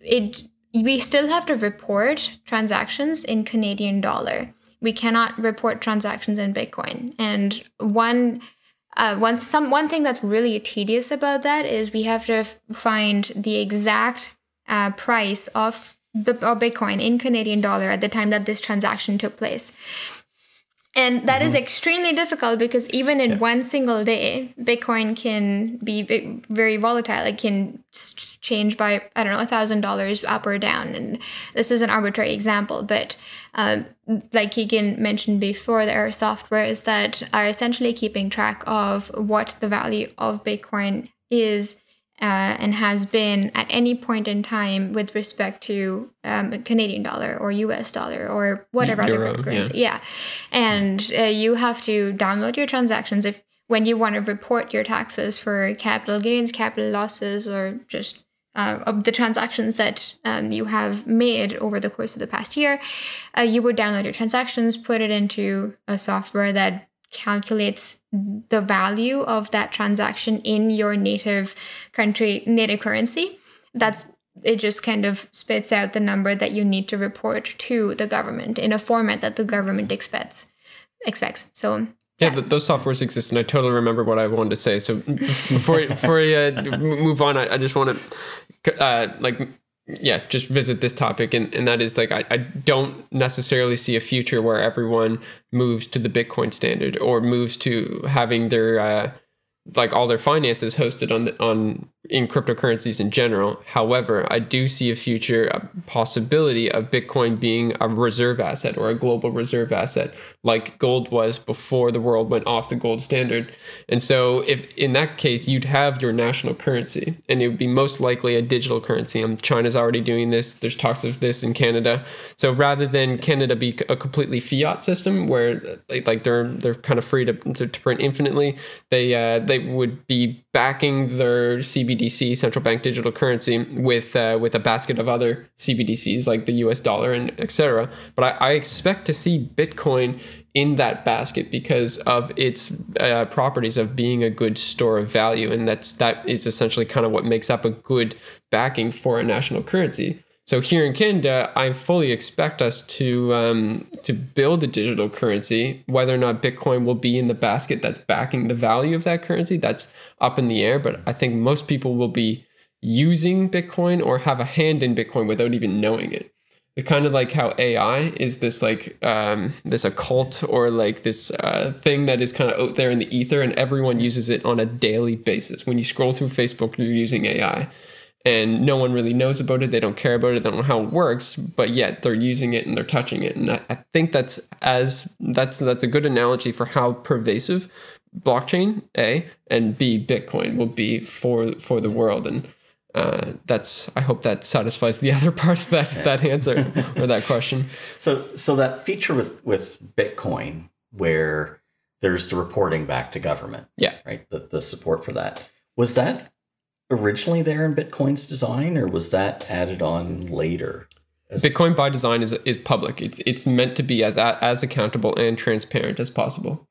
It we still have to report transactions in Canadian dollar. We cannot report transactions in Bitcoin. And one uh, one some one thing that's really tedious about that is we have to f- find the exact uh, price of the of Bitcoin in Canadian dollar at the time that this transaction took place. And that mm-hmm. is extremely difficult because even in yeah. one single day, Bitcoin can be very volatile. It can change by, I don't know, a thousand dollars up or down. And this is an arbitrary example, but um, like Keegan mentioned before, there are softwares that are essentially keeping track of what the value of Bitcoin is uh, and has been at any point in time with respect to um, Canadian dollar or US dollar or whatever Euro, other currency. Yeah. yeah. And uh, you have to download your transactions if when you want to report your taxes for capital gains, capital losses, or just uh, of the transactions that um, you have made over the course of the past year, uh, you would download your transactions, put it into a software that calculates the value of that transaction in your native country, native currency. That's it just kind of spits out the number that you need to report to the government in a format that the government expects expects. So yeah, yeah those softwares exist, and I totally remember what I wanted to say. So before before we uh, move on, I, I just want to uh, like yeah, just visit this topic. And, and that is like, I, I don't necessarily see a future where everyone moves to the Bitcoin standard or moves to having their, uh, like all their finances hosted on the, on in cryptocurrencies in general. However, I do see a future possibility of Bitcoin being a reserve asset or a global reserve asset, like gold was before the world went off the gold standard. And so, if in that case, you'd have your national currency, and it would be most likely a digital currency. And China's already doing this. There's talks of this in Canada. So rather than Canada be a completely fiat system where like they're they're kind of free to, to, to print infinitely, they uh, they would be backing their CBDC, central bank digital currency, with uh, with a basket of other CBDCs like the U.S. dollar and etc. But I, I, expect to see Bitcoin in that basket because of its uh, properties of being a good store of value, and that's that is essentially kind of what makes up a good backing for a national currency. So here in Canada, I fully expect us to um, to build a digital currency. Whether or not Bitcoin will be in the basket that's backing the value of that currency, that's up in the air. But I think most people will be using Bitcoin or have a hand in Bitcoin without even knowing it. It's kind of like how AI is this like um, this occult or like this uh, thing that is kind of out there in the ether, and everyone uses it on a daily basis. When you scroll through Facebook, you're using AI, and no one really knows about it. They don't care about it. They don't know how it works, but yet they're using it and they're touching it. And I, I think that's as that's that's a good analogy for how pervasive blockchain A and B Bitcoin will be for for the world and uh, that's I hope that satisfies the other part of that that answer or that question. So so that feature with with Bitcoin where there's the reporting back to government. Yeah. Right. The the support for that. Was that originally there in Bitcoin's design or was that added on later? Bitcoin by design is is public. It's it's meant to be as as accountable and transparent as possible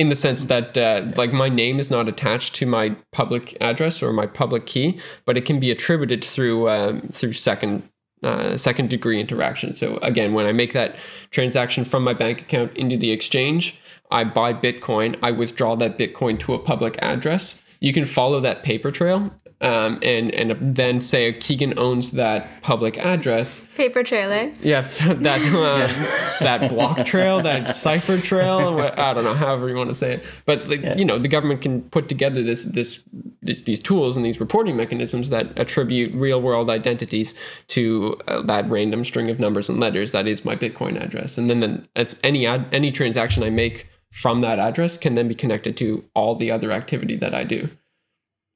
in the sense that uh, like my name is not attached to my public address or my public key, but it can be attributed through um, through second uh, second degree interaction. So again, when I make that transaction from my bank account into the exchange, I buy Bitcoin. I withdraw that Bitcoin to a public address. You can follow that paper trail um, and and then say Keegan owns that public address. Paper trail, eh? Yeah, that uh, that block trail, that cipher trail. I don't know, however you want to say it. But like, yeah. you know, the government can put together this, this this these tools and these reporting mechanisms that attribute real world identities to uh, that random string of numbers and letters. That is my Bitcoin address, and then then it's any ad, any transaction I make from that address can then be connected to all the other activity that I do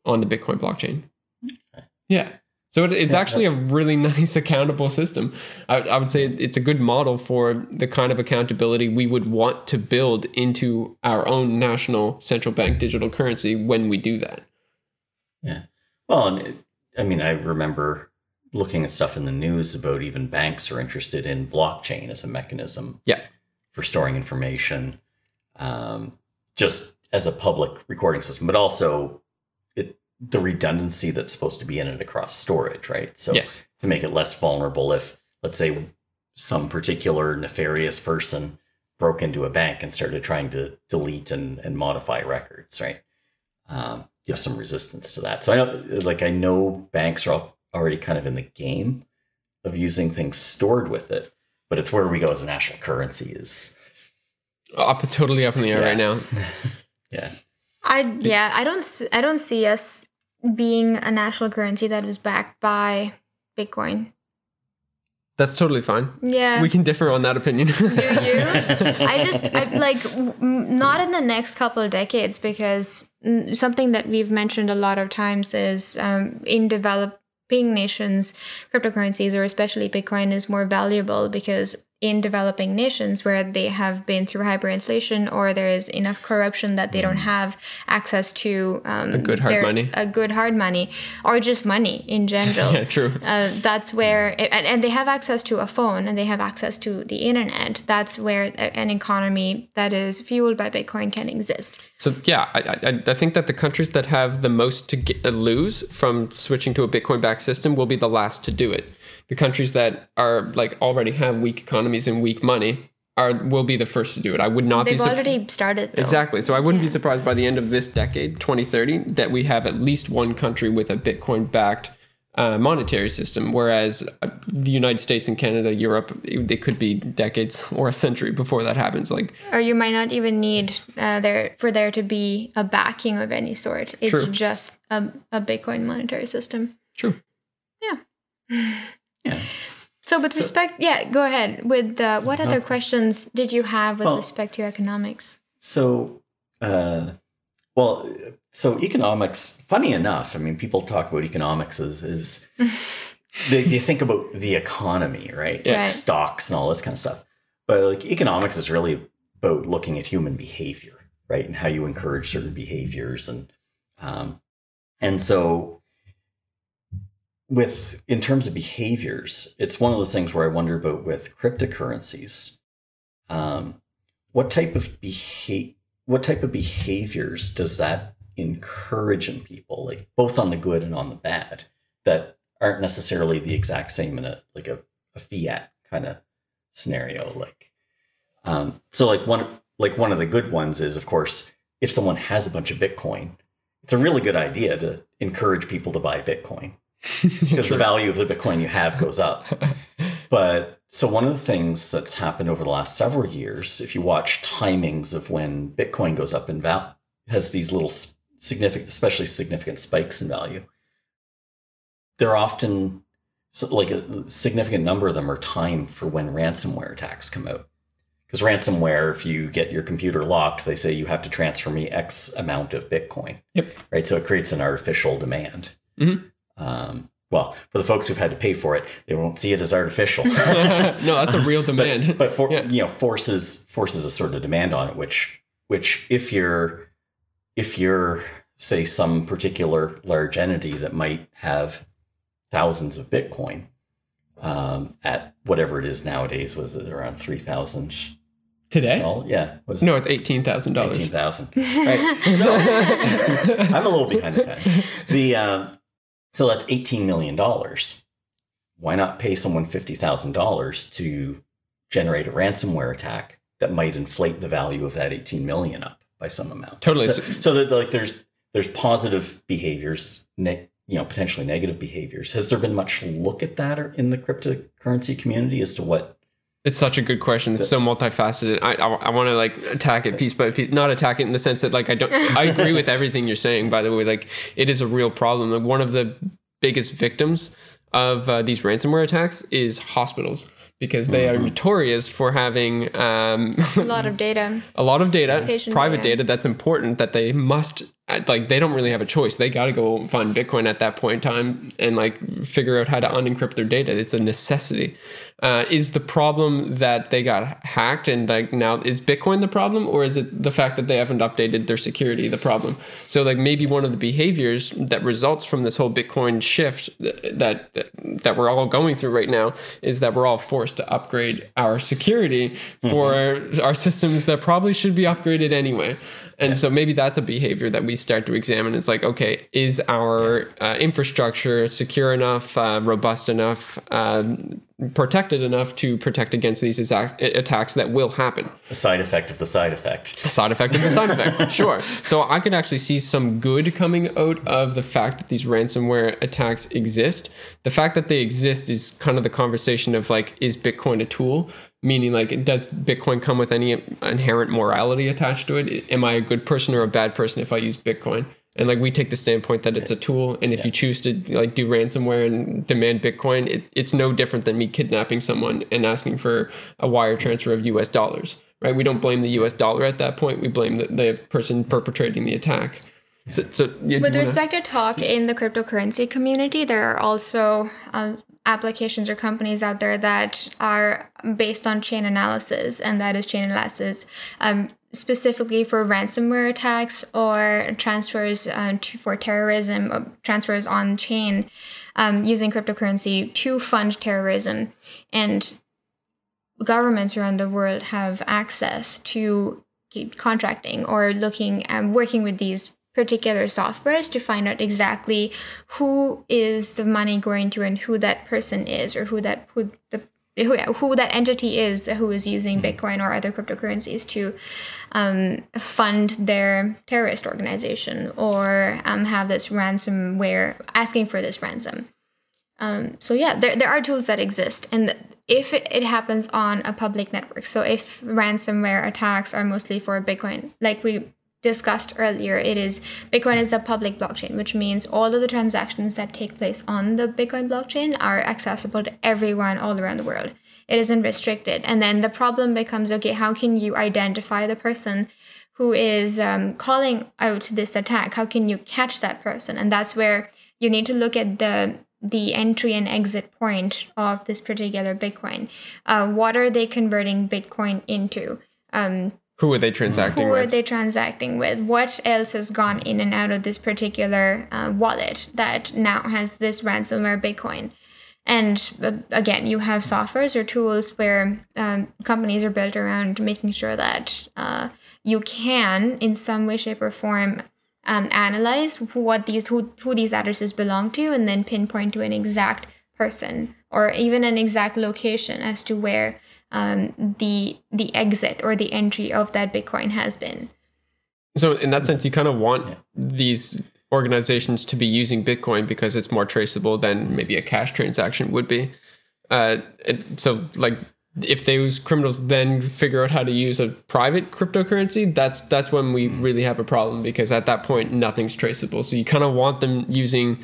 on the Bitcoin blockchain. Okay. Yeah. So it, it's yeah, actually that's... a really nice accountable system. I, I, would say it's a good model for the kind of accountability we would want to build into our own national central bank digital currency when we do that. Yeah. Well, and it, I mean, I remember looking at stuff in the news about even banks are interested in blockchain as a mechanism. Yeah. For storing information, um, just as a public recording system, but also the redundancy that's supposed to be in it across storage, right? So yes. to make it less vulnerable if, let's say, some particular nefarious person broke into a bank and started trying to delete and, and modify records, right? Um, you have some resistance to that. So I know, like, I know banks are already kind of in the game of using things stored with it, but it's where we go as a national currency is up totally up in the air yeah. right now. yeah. I yeah, I don't I don't see us being a national currency that is backed by Bitcoin. That's totally fine. Yeah. We can differ on that opinion. Do you? I just I like not in the next couple of decades because something that we've mentioned a lot of times is um, in developing nations cryptocurrencies or especially Bitcoin is more valuable because in developing nations where they have been through hyperinflation or there is enough corruption that they don't mm. have access to um, a good hard their, money, a good hard money, or just money in general. yeah, true. Uh, that's where, it, and, and they have access to a phone and they have access to the internet. That's where an economy that is fueled by Bitcoin can exist. So yeah, I, I, I think that the countries that have the most to get, uh, lose from switching to a Bitcoin-backed system will be the last to do it the countries that are like already have weak economies and weak money are will be the first to do it. I would not They've be su- already started though. Exactly. So I wouldn't yeah. be surprised by the end of this decade, 2030, that we have at least one country with a Bitcoin backed uh, monetary system, whereas uh, the United States and Canada, Europe, it, it, could be decades or a century before that happens. Like, or you might not even need uh, there for there to be a backing of any sort. It's True. just a, a Bitcoin monetary system. True. Yeah. Yeah. So, with so, respect, yeah, go ahead. With uh, what other questions did you have with well, respect to economics? So, uh, well, so economics. Funny enough, I mean, people talk about economics as is they, they, think about the economy, right? Yeah. Right. Stocks and all this kind of stuff. But like economics is really about looking at human behavior, right, and how you encourage certain behaviors, and um, and so with in terms of behaviors, it's one of those things where I wonder about with cryptocurrencies. Um, what type of behavior what type of behaviors does that encourage in people, like both on the good and on the bad, that aren't necessarily the exact same in a like a, a fiat kind of scenario? Like, um, so like one like one of the good ones is, of course, if someone has a bunch of Bitcoin, it's a really good idea to encourage people to buy Bitcoin because the value of the Bitcoin you have goes up. but so one of the things that's happened over the last several years, if you watch timings of when Bitcoin goes up in value, has these little significant, especially significant spikes in value. They're often like a significant number of them are timed for when ransomware attacks come out. Because ransomware, if you get your computer locked, they say you have to transfer me X amount of Bitcoin. Yep. Right. So it creates an artificial demand. Mm-hmm. Um, well, for the folks who've had to pay for it, they won't see it as artificial. no, that's a real demand. but, but for, yeah. you know, forces forces a sort of demand on it, which which if you're if you're say some particular large entity that might have thousands of Bitcoin um, at whatever it is nowadays, was it around three thousand today? Well, yeah. Was no, it's eighteen thousand dollars. Eighteen thousand. Right. So, I'm a little behind the times. The um, so that's $18 million. Why not pay someone $50,000 to generate a ransomware attack that might inflate the value of that 18 million up by some amount? Totally. So, so that like there's there's positive behaviors, ne- you know, potentially negative behaviors. Has there been much look at that in the cryptocurrency community as to what it's such a good question. It's so multifaceted. I I, I want to like attack it piece by piece, not attack it in the sense that like I don't. I agree with everything you're saying. By the way, like it is a real problem. Like one of the biggest victims of uh, these ransomware attacks is hospitals because they mm-hmm. are notorious for having um, a lot of data. a lot of data, Patient private data. data that's important that they must like they don't really have a choice. They got to go find Bitcoin at that point in time and like figure out how to unencrypt their data. It's a necessity. Uh, is the problem that they got hacked and like now is Bitcoin the problem or is it the fact that they haven't updated their security the problem? So like maybe one of the behaviors that results from this whole Bitcoin shift that that, that we're all going through right now is that we're all forced to upgrade our security mm-hmm. for our systems that probably should be upgraded anyway. And yeah. so maybe that's a behavior that we start to examine. It's like, okay, is our uh, infrastructure secure enough, uh, robust enough, um, protected enough to protect against these exact attacks that will happen? A side effect of the side effect. A side effect of the side effect, sure. So I could actually see some good coming out of the fact that these ransomware attacks exist. The fact that they exist is kind of the conversation of like, is Bitcoin a tool? meaning like does bitcoin come with any inherent morality attached to it am i a good person or a bad person if i use bitcoin and like we take the standpoint that it's a tool and if yeah. you choose to like do ransomware and demand bitcoin it, it's no different than me kidnapping someone and asking for a wire transfer of us dollars right? We don't blame the us dollar at that point. We blame the, the person perpetrating the attack. So, so yeah, with respect to talk in the cryptocurrency community, there are also um, applications or companies out there that are based on chain analysis, and that is chain analysis um, specifically for ransomware attacks or transfers uh, to, for terrorism, uh, transfers on chain um, using cryptocurrency to fund terrorism. And governments around the world have access to contracting or looking and working with these particular softwares to find out exactly who is the money going to and who that person is or who that who the who, who that entity is who is using mm-hmm. Bitcoin or other cryptocurrencies to um, fund their terrorist organization or um, have this ransomware asking for this ransom. Um, so yeah, there, there are tools that exist, and if it, it happens on a public network, so if ransomware attacks are mostly for Bitcoin, like we discussed earlier, it is Bitcoin is a public blockchain, which means all of the transactions that take place on the Bitcoin blockchain are accessible to everyone all around the world. It isn't restricted. And then the problem becomes okay, how can you identify the person who is um, calling out this attack? How can you catch that person? And that's where you need to look at the the entry and exit point of this particular Bitcoin. Uh, what are they converting Bitcoin into? Um, who are they transacting Who with? are they transacting with? What else has gone in and out of this particular uh, wallet that now has this ransomware Bitcoin? And uh, again, you have softwares or tools where um, companies are built around making sure that uh, you can, in some way, shape, or form, um, analyze what these who, who these addresses belong to, and then pinpoint to an exact person or even an exact location as to where um, the the exit or the entry of that Bitcoin has been. So in that sense, you kind of want these organizations to be using Bitcoin because it's more traceable than maybe a cash transaction would be. Uh, it, so like if those criminals then figure out how to use a private cryptocurrency, that's that's when we really have a problem because at that point nothing's traceable. So you kind of want them using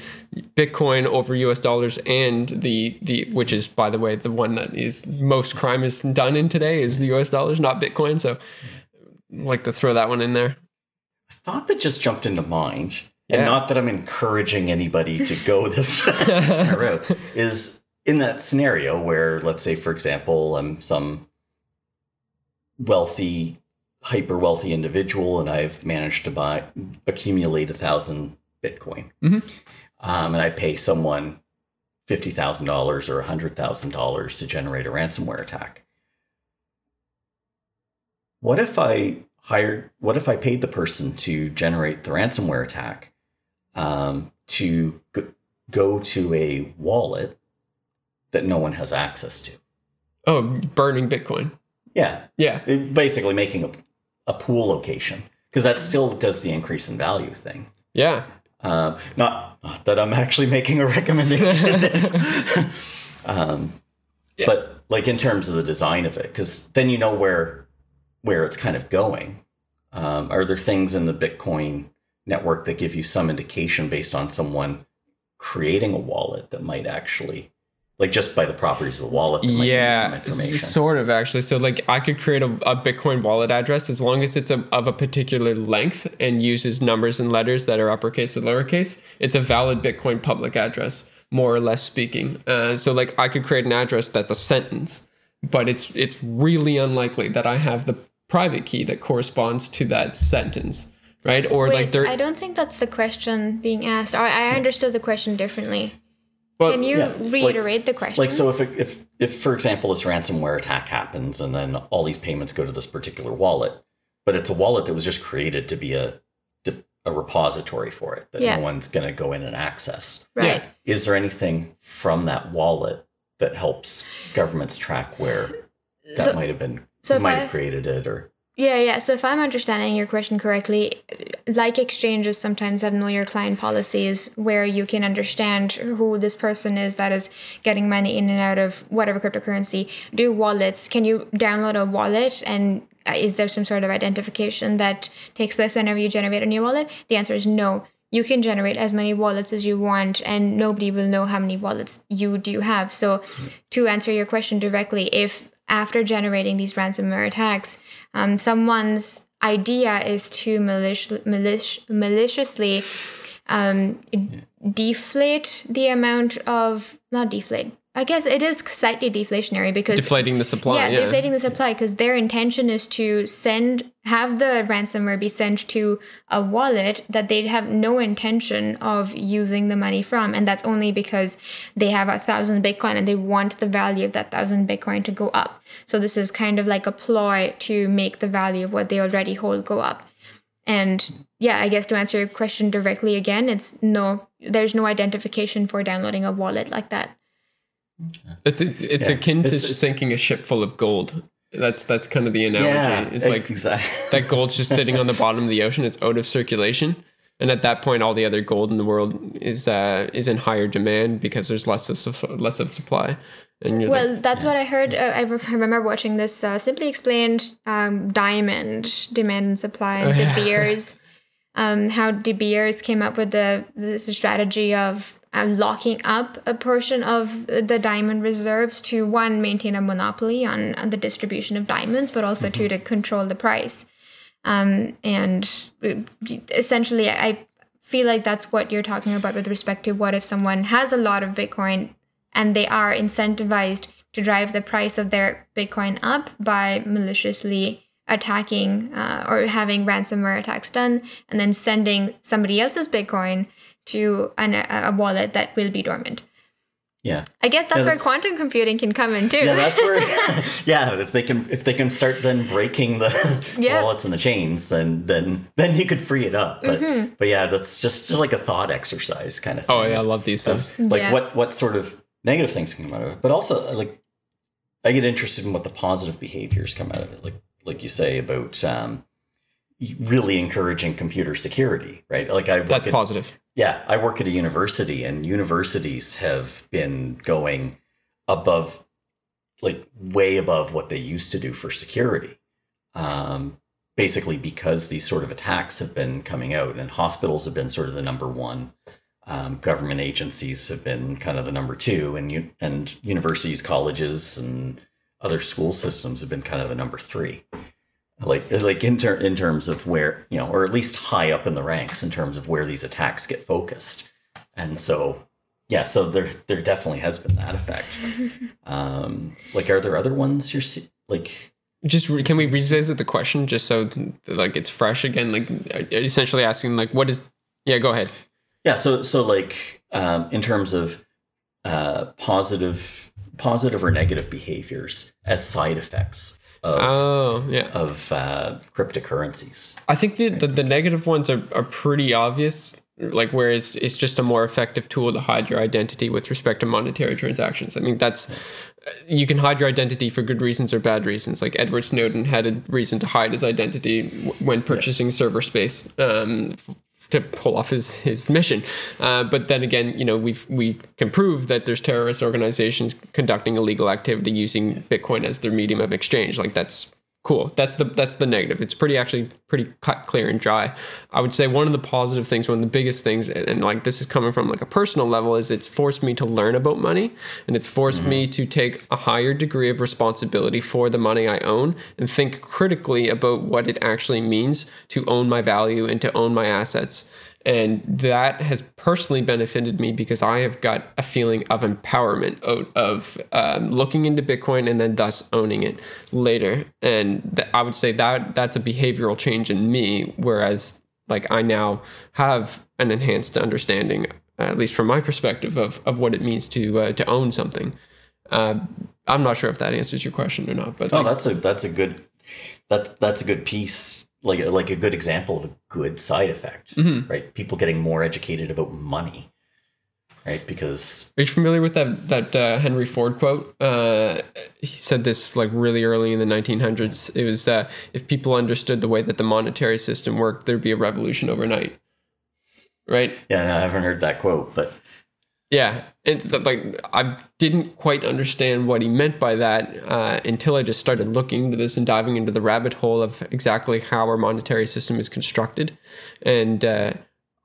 Bitcoin over U.S. dollars and the the which is by the way the one that is most crime is done in today is the U.S. dollars, not Bitcoin. So I'd like to throw that one in there. A thought that just jumped into mind, yeah. and not that I'm encouraging anybody to go this route, is in that scenario where, let's say, for example, I'm some wealthy, hyper wealthy individual, and I've managed to buy accumulate a thousand Bitcoin, mm-hmm. um, and I pay someone fifty thousand dollars or hundred thousand dollars to generate a ransomware attack. What if I hired? What if I paid the person to generate the ransomware attack um, to go to a wallet that no one has access to. Oh, burning Bitcoin. Yeah. Yeah. It, basically making a, a pool location because that still does the increase in value thing. Yeah. Uh, not, not, that I'm actually making a recommendation. um, yeah. But like in terms of the design of it, because then you know where where it's kind of going. Um, are there things in the Bitcoin network that give you some indication based on someone creating a wallet that might actually like just by the properties of the wallet. yeah, sort of actually. So like I could create a, a Bitcoin wallet address as long as it's a, of a particular length and uses numbers and letters that are uppercase or lowercase. It's a valid Bitcoin public address, more or less speaking. Uh, so like I could create an address that's a sentence, but it's it's really unlikely that I have the private key that corresponds to that sentence. Right or Wait, like there. I don't think that's the question being asked. I, I understood the question differently. Well, Can you yeah, reiterate like, the question? Like, so if, if, if, for example, this ransomware attack happens and then all these payments go to this particular wallet, but it's a wallet that was just created to be a, a repository for it that yeah. no one's going to go in and access. Right. Is there anything from that wallet that helps governments track where that so, might have been, so might have created it or? Yeah, yeah. So if I'm understanding your question correctly, like exchanges sometimes have know your client policies where you can understand who this person is that is getting money in and out of whatever cryptocurrency. Do wallets. Can you download a wallet and uh, is there some sort of identification that takes place whenever you generate a new wallet? The answer is no. You can generate as many wallets as you want, and nobody will know how many wallets you do have. So, to answer your question directly, if after generating these ransomware attacks, um, someone's idea is to malic- malic- maliciously um, deflate the amount of not deflate I guess it is slightly deflationary because deflating the supply. Yeah, yeah. deflating the supply because their intention is to send have the ransomware be sent to a wallet that they have no intention of using the money from, and that's only because they have a thousand Bitcoin and they want the value of that thousand Bitcoin to go up. So this is kind of like a ploy to make the value of what they already hold go up. And yeah, I guess to answer your question directly again, it's no, there's no identification for downloading a wallet like that. It's it's, it's yeah. akin to it's, it's, sinking a ship full of gold. That's that's kind of the analogy. Yeah, it's like exactly. that gold's just sitting on the bottom of the ocean. It's out of circulation, and at that point, all the other gold in the world is uh, is in higher demand because there's less of less of supply. well, like, that's yeah. what I heard. Uh, I remember watching this uh, simply explained um, diamond demand and supply oh, yeah. De Beers. um, how De Beers came up with the this strategy of uh, locking up a portion of the diamond reserves to one maintain a monopoly on, on the distribution of diamonds, but also mm-hmm. to to control the price. Um, and uh, essentially, I feel like that's what you're talking about with respect to what if someone has a lot of Bitcoin and they are incentivized to drive the price of their Bitcoin up by maliciously attacking uh, or having ransomware attacks done and then sending somebody else's Bitcoin to an, a wallet that will be dormant. Yeah. I guess that's, yeah, that's, where quantum computing can come in too. Yeah, that's where yeah, if they can if they can start then breaking the yeah. wallets and the chains, then then then you could free it up. But mm-hmm. but yeah, that's just, just like a thought exercise kind of oh, thing. Oh yeah, I love these things. Like yeah. what what sort of negative things can come out of it. But also like I get interested in what the positive behaviors come out of it. Like like you say about um really encouraging computer security, right? Like I That's at, positive yeah, I work at a university, and universities have been going above, like way above what they used to do for security. Um, basically, because these sort of attacks have been coming out, and hospitals have been sort of the number one. Um, government agencies have been kind of the number two, and you and universities, colleges, and other school systems have been kind of the number three like like in, ter- in terms of where you know or at least high up in the ranks in terms of where these attacks get focused. And so yeah so there there definitely has been that effect. Um like are there other ones you're see- like? Just re- can we revisit the question just so like it's fresh again? Like essentially asking like what is yeah go ahead. Yeah so so like um in terms of uh positive positive or negative behaviors as side effects of, oh yeah of uh, cryptocurrencies. I think the, the, the negative ones are, are pretty obvious. Like where it's it's just a more effective tool to hide your identity with respect to monetary transactions. I mean that's you can hide your identity for good reasons or bad reasons. Like Edward Snowden had a reason to hide his identity when purchasing yeah. server space um, to pull off his his mission. Uh, but then again, you know, we we can prove that there's terrorist organizations conducting illegal activity using Bitcoin as their medium of exchange. Like that's cool. That's the that's the negative. It's pretty actually pretty cut clear and dry. I would say one of the positive things one of the biggest things and like this is coming from like a personal level is it's forced me to learn about money and it's forced mm-hmm. me to take a higher degree of responsibility for the money i own and think critically about what it actually means to own my value and to own my assets and that has personally benefited me because I have got a feeling of empowerment of, of um, looking into Bitcoin and then thus owning it later. And th- I would say that that's a behavioral change in me, whereas like I now have an enhanced understanding, at least from my perspective, of of what it means to uh, to own something. Uh, I'm not sure if that answers your question or not, but oh, like, that's a that's a good that that's a good piece like like a good example of a good side effect, mm-hmm. right? People getting more educated about money, right? Because are you familiar with that that uh, Henry Ford quote? Uh, he said this like really early in the 1900s. It was uh, if people understood the way that the monetary system worked, there'd be a revolution overnight. Right? Yeah, no, I haven't heard that quote, but yeah, and like I didn't quite understand what he meant by that uh, until I just started looking into this and diving into the rabbit hole of exactly how our monetary system is constructed, and uh,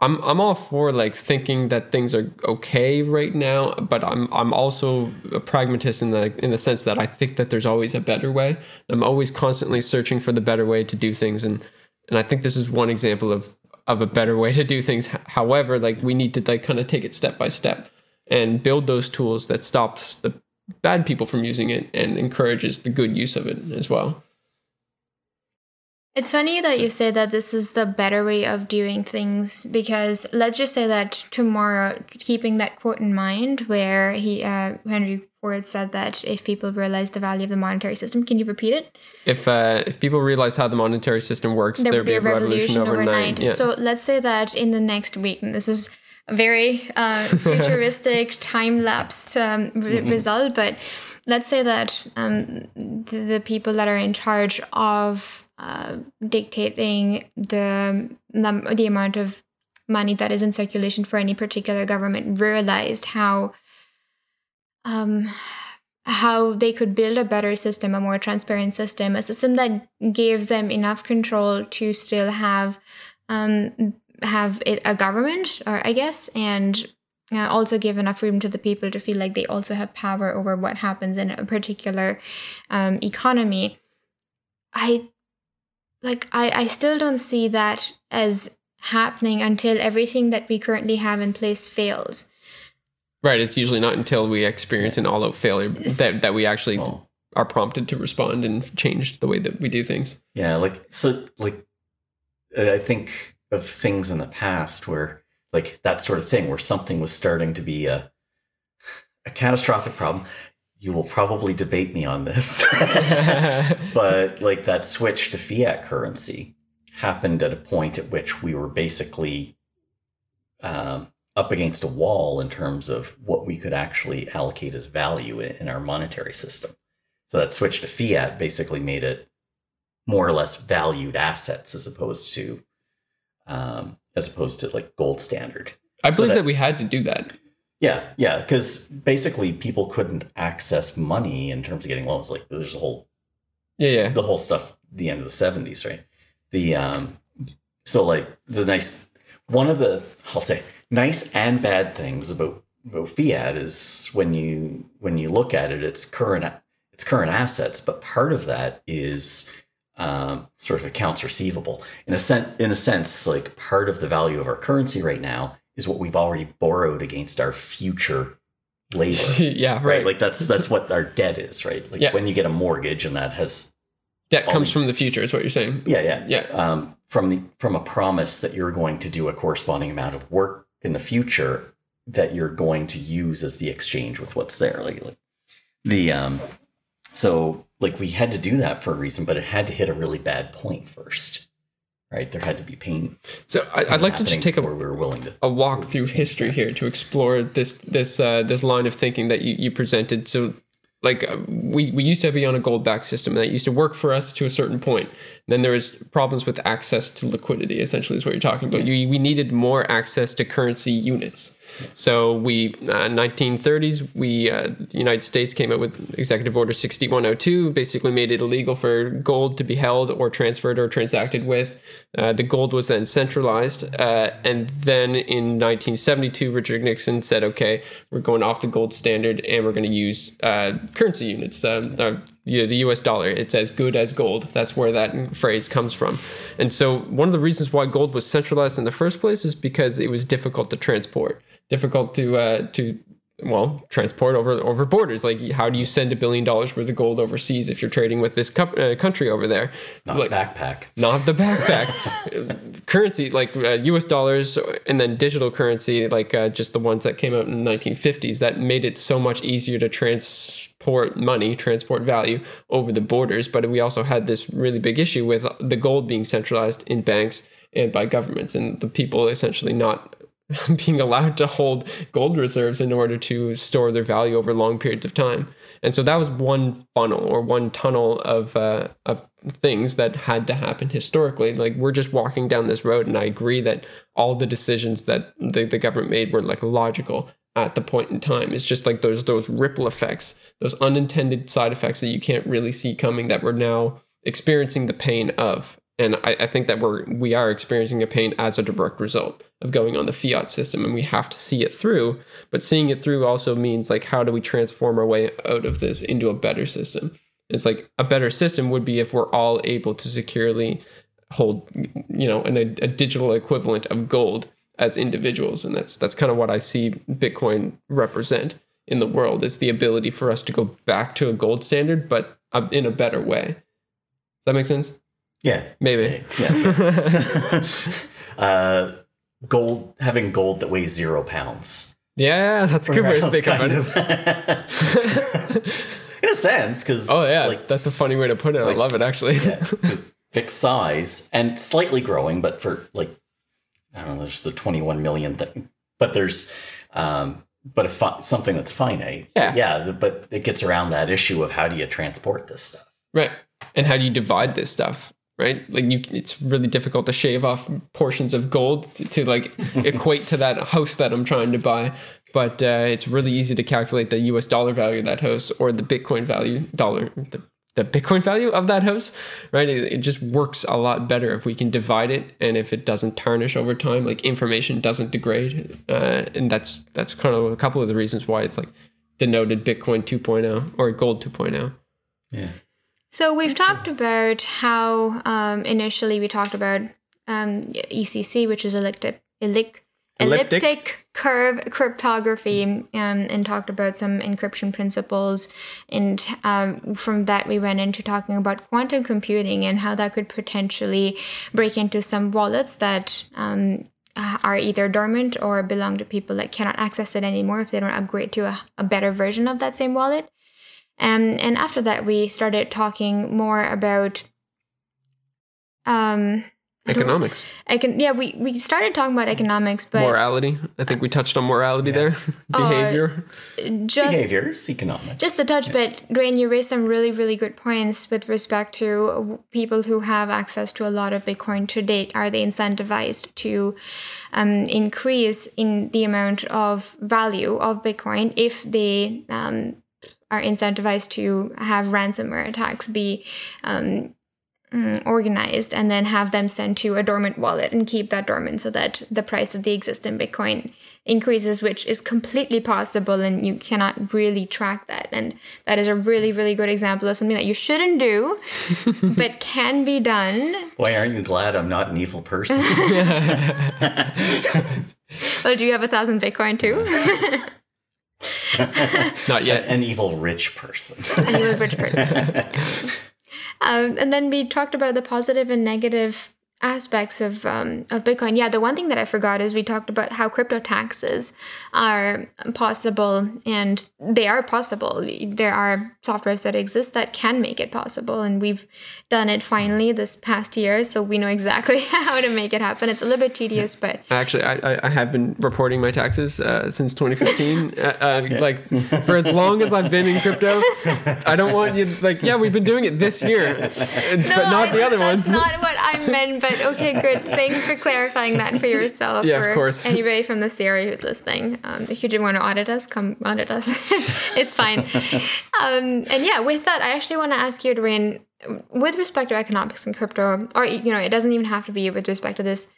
I'm I'm all for like thinking that things are okay right now, but I'm I'm also a pragmatist in the in the sense that I think that there's always a better way. I'm always constantly searching for the better way to do things, and and I think this is one example of of a better way to do things. However, like we need to like kind of take it step by step and build those tools that stops the bad people from using it and encourages the good use of it as well. It's funny that you say that this is the better way of doing things because let's just say that tomorrow, keeping that quote in mind, where he uh, Henry Ford said that if people realize the value of the monetary system, can you repeat it? If uh, if people realize how the monetary system works, there will be a revolution, revolution overnight. overnight. Yeah. So let's say that in the next week, and this is very uh, futuristic time lapsed um, re- mm-hmm. result. But let's say that um, the, the, people that are in charge of uh, dictating the the amount of money that is in circulation for any particular government realized how um, how they could build a better system, a more transparent system, a system that gave them enough control to still have um, have it, a government, or I guess, and uh, also give enough freedom to the people to feel like they also have power over what happens in a particular um, economy. I like I, I still don't see that as happening until everything that we currently have in place fails. Right. It's usually not until we experience an all out failure that, that we actually well, are prompted to respond and change the way that we do things. Yeah. Like, so, like, I think of things in the past where like that sort of thing where something was starting to be a a catastrophic problem. You will probably debate me on this. But like that switch to fiat currency happened at a point at which we were basically um, up against a wall in terms of what we could actually allocate as value in, in our monetary system. So that switch to fiat basically made it more or less valued assets as opposed to um, as opposed to like gold standard. I believe so that, that, we had to do that. Yeah, yeah, because basically people couldn't access money in terms of getting loans. Like there's a whole Yeah, yeah. the whole stuff the end of the 70s right the um so like the nice one of the i'll say nice and bad things about about fiat is when you when you look at it it's current it's current assets but part of that is um, sort of accounts receivable in a sense in a sense like part of the value of our currency right now is what we've already borrowed against our future labor yeah, right. right like that's that's what our debt is right like Yeah. when you get a mortgage and that has Debt comes these- from the future, is what you're saying. yeah, yeah, Yeah. Um, from the from a promise that you're going to do a corresponding amount of work in the future that you're going to use as the exchange with what's there. Like, like the um, so like we had to do that for a reason, but it had to hit a really bad point first, right? There had to be pain. So I, I'd like to just take a we were willing to. a walk through history here to explore this this uh, this line of thinking that you, you presented. So, like uh, we we used to be on a gold back system that used to work for us to a certain point. Then there was problems with access to liquidity. Essentially, is what you're talking about. You, we needed more access to currency units. So we uh, 1930s we uh, the United States came out with Executive Order 6102, basically made it illegal for gold to be held or transferred or transacted with. Uh, the gold was then centralized, uh, and then in 1972, Richard Nixon said, "Okay, we're going off the gold standard, and we're going to use uh, currency units." The, the U.S. dollar. It's as good as gold. That's where that phrase comes from. And so, one of the reasons why gold was centralized in the first place is because it was difficult to transport, difficult to uh, to well transport over over borders. Like, how do you send a billion dollars worth of gold overseas if you're trading with this co- uh, country over there? Not Like- backpack. not the backpack currency like uh, us dollars and then digital currency like uh, just the ones that came out in the 1950s that made it so much easier to transport money transport value over the borders but we also had this really big issue with the gold being centralized in banks and by governments and the people essentially not being allowed to hold gold reserves in order to store their value over long periods of time. And so that was one funnel or one tunnel of uh, of things that had to happen historically. Like we're just walking down this road, and I agree that all the decisions that the, the government made were like logical at the point in time. It's just like those those ripple effects, those unintended side effects that you can't really see coming that we're now experiencing the pain of. And I, I think that we're we are experiencing a pain as a direct result of going on the fiat system, and we have to see it through. But seeing it through also means like how do we transform our way out of this into a better system? It's like a better system would be if we're all able to securely hold, you know, an, a, digital equivalent of gold as individuals, and that's that's kind of what I see Bitcoin represent in the world. Is the ability for us to go back to a gold standard, but uh, in a better way. Does that make sense? Yeah. Maybe. Yeah. uh, gold having gold that weighs zero pounds. yeah, that's a good way to think about it. In a sense, because Oh yeah, like, that's, a funny way to put it. like- I love it actually. yeah, fixed size and slightly growing, but for like I don't know, there's the 21 million thing, but there's um, but a fi- something that's finite. Yeah. yeah, the- but it gets around that issue of how do you transport this stuff? Right. And how do you divide this stuff? Right. Like you, it's really difficult to shave off portions of gold to, to like equate to that house that I'm trying to buy. But uh, it's really easy to calculate the U.S. dollar value of that house or the Bitcoin value dollar the, the Bitcoin value of that house. Right. It, it just works a lot better if we can divide it and if it doesn't tarnish over time. Like information doesn't degrade. Uh, and that's that's kind of a couple of the reasons why it's like denoted Bitcoin 2.0 or gold 2.0. Yeah. So we've talked about how um, initially we talked about um, ECC, which is elliptic, elliptic, Elliptic? curve cryptography, um, and talked about some encryption principles. And um, from that, we went into talking about quantum computing and how that could potentially break into some wallets that um, are either dormant or belong to people that cannot access it anymore if they don't upgrade to a, a better version of that same wallet. Um, and after that, we started talking more about um, Economics. I can yeah, we we started talking about economics, but morality. I think we touched on morality yeah. there. Behavior. Uh, just behaviors, economics. Just a touch, yeah. but Duane, you raised some really, really good points with respect to people who have access to a lot of Bitcoin to date. Are they incentivized to um, increase in the amount of value of Bitcoin if they um, are incentivized to have ransomware attacks be um, mm, organized and then have them sent to a dormant wallet and keep that dormant so that the price of the existing Bitcoin increases, which is completely possible and you cannot really track that. And that is a really, really good example of something that you shouldn't do, but can be done. Why aren't you glad I'm not an evil person? well, do you have a thousand Bitcoin too? Not yet. An evil rich person. An evil rich person. Yeah. Um, and then we talked about the positive and negative aspects of um, of Bitcoin. Yeah, the one thing that I forgot is we talked about how crypto taxes are possible, and they are possible. There are softwares that exist that can make it possible, and we've done it finally this past year, so we know exactly how to make it happen. It's a little bit tedious, but actually, I, I have been reporting my taxes uh, since 2015. uh, uh, like for as long as I've been in crypto, I don't want you like yeah, we've been doing it this year, no, but not I, the other that's ones. Not what I meant, but okay, good. Thanks for clarifying that for yourself. Yeah, for of course. Anybody from this area who's listening, um, if you did want to audit us, come audit us. it's fine. Um, and yeah, with that, I actually want to ask you, Duane, with respect to economics and crypto, or you know, it doesn't even have to be with respect to this.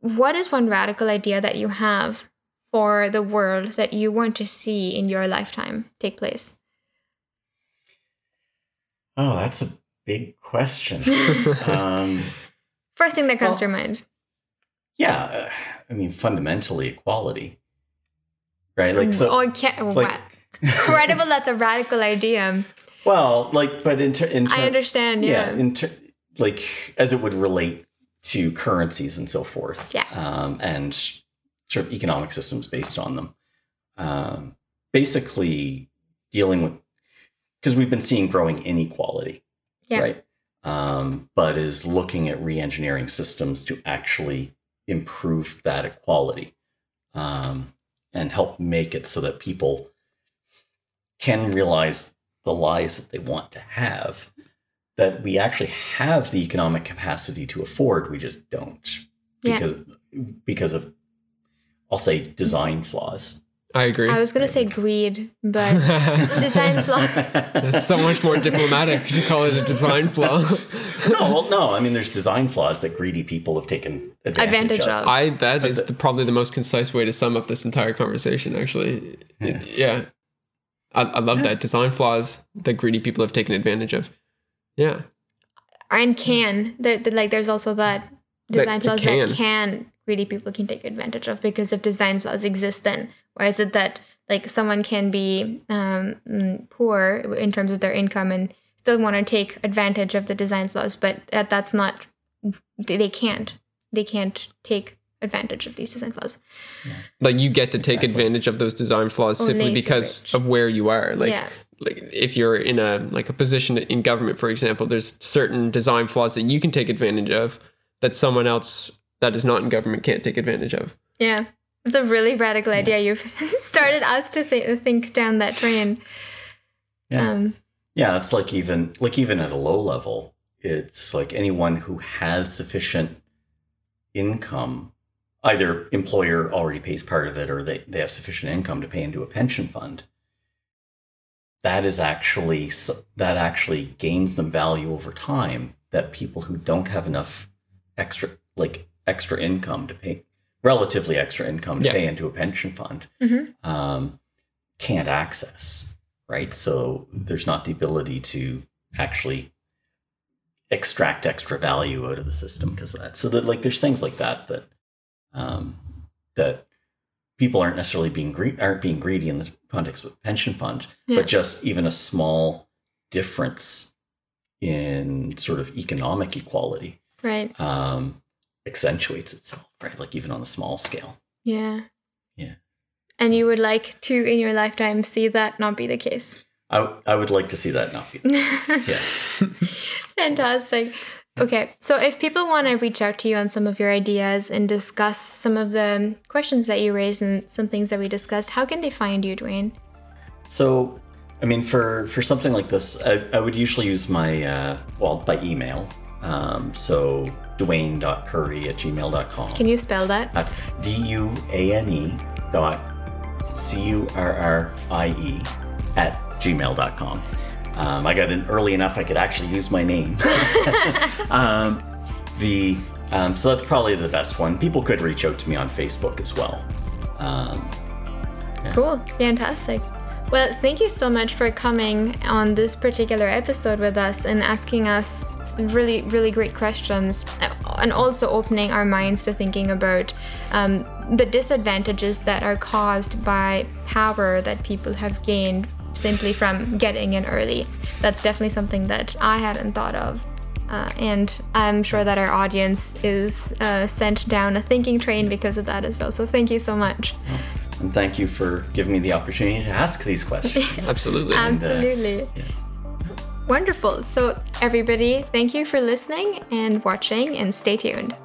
What is one radical idea that you have for the world that you want to see in your lifetime take place? Oh, that's a big question. um, First thing that comes well, to your mind. Yeah, uh, I mean, fundamentally equality, right? Like so. Oh, can't. Like, Incredible! that's a radical idea. Well, like, but in, ter- in ter- I understand. Yeah. yeah in ter- like as it would relate to currencies and so forth. Yeah. Um, and sort of economic systems based on them. Um, basically, dealing with because we've been seeing growing inequality. Yeah. Right um, but is looking at re-engineering systems to actually improve that equality um, and help make it so that people can realize the lives that they want to have that we actually have the economic capacity to afford we just don't because yeah. because of i'll say design flaws I agree. I was going to say greed, but design flaws. It's so much more diplomatic to call it a design flaw. no, well, no. I mean, there's design flaws that greedy people have taken advantage, advantage of. of. I that but is the, the, probably the most concise way to sum up this entire conversation. Actually, yeah, yeah. I, I love yeah. that design flaws that greedy people have taken advantage of. Yeah, and can there, like there's also that design that flaws can. that can greedy people can take advantage of because if design flaws exist then why is it that like someone can be um, mm, poor in terms of their income and still want to take advantage of the design flaws but that, that's not they can't they can't take advantage of these design flaws yeah. like you get to take exactly. advantage of those design flaws Only simply because of where you are like yeah. like if you're in a like a position in government for example there's certain design flaws that you can take advantage of that someone else that is not in government can't take advantage of. Yeah. It's a really radical yeah. idea. You've started us to th- think down that train. Yeah. Um, yeah, it's like even like even at a low level, it's like anyone who has sufficient income, either employer already pays part of it or they, they have sufficient income to pay into a pension fund. That is actually that actually gains them value over time that people who don't have enough extra like extra income to pay, relatively extra income to yeah. pay into a pension fund, mm-hmm. um, can't access, right? So there's not the ability to actually extract extra value out of the system because of that. So that like there's things like that that um, that people aren't necessarily being gre- aren't being greedy in the context of a pension fund, yeah. but just even a small difference in sort of economic equality, right? Um, accentuates itself, right? Like even on a small scale. Yeah. Yeah. And you would like to, in your lifetime, see that not be the case. I, I would like to see that not be the case. yeah. Fantastic. Okay, so if people want to reach out to you on some of your ideas and discuss some of the questions that you raised and some things that we discussed, how can they find you, Duane? So, I mean, for for something like this, I, I would usually use my uh, well by email. Um, so duane.currie at gmail.com. Can you spell that? That's D U A N E dot C U R R I E at gmail.com. Um, I got in early enough I could actually use my name. um, the um, so that's probably the best one. People could reach out to me on Facebook as well. Um, yeah. Cool, fantastic. Well, thank you so much for coming on this particular episode with us and asking us really, really great questions, and also opening our minds to thinking about um, the disadvantages that are caused by power that people have gained simply from getting in early. That's definitely something that I hadn't thought of. Uh, and I'm sure that our audience is uh, sent down a thinking train because of that as well. So thank you so much. And thank you for giving me the opportunity to ask these questions. Absolutely. And, Absolutely. Uh, yeah. Wonderful. So, everybody, thank you for listening and watching, and stay tuned.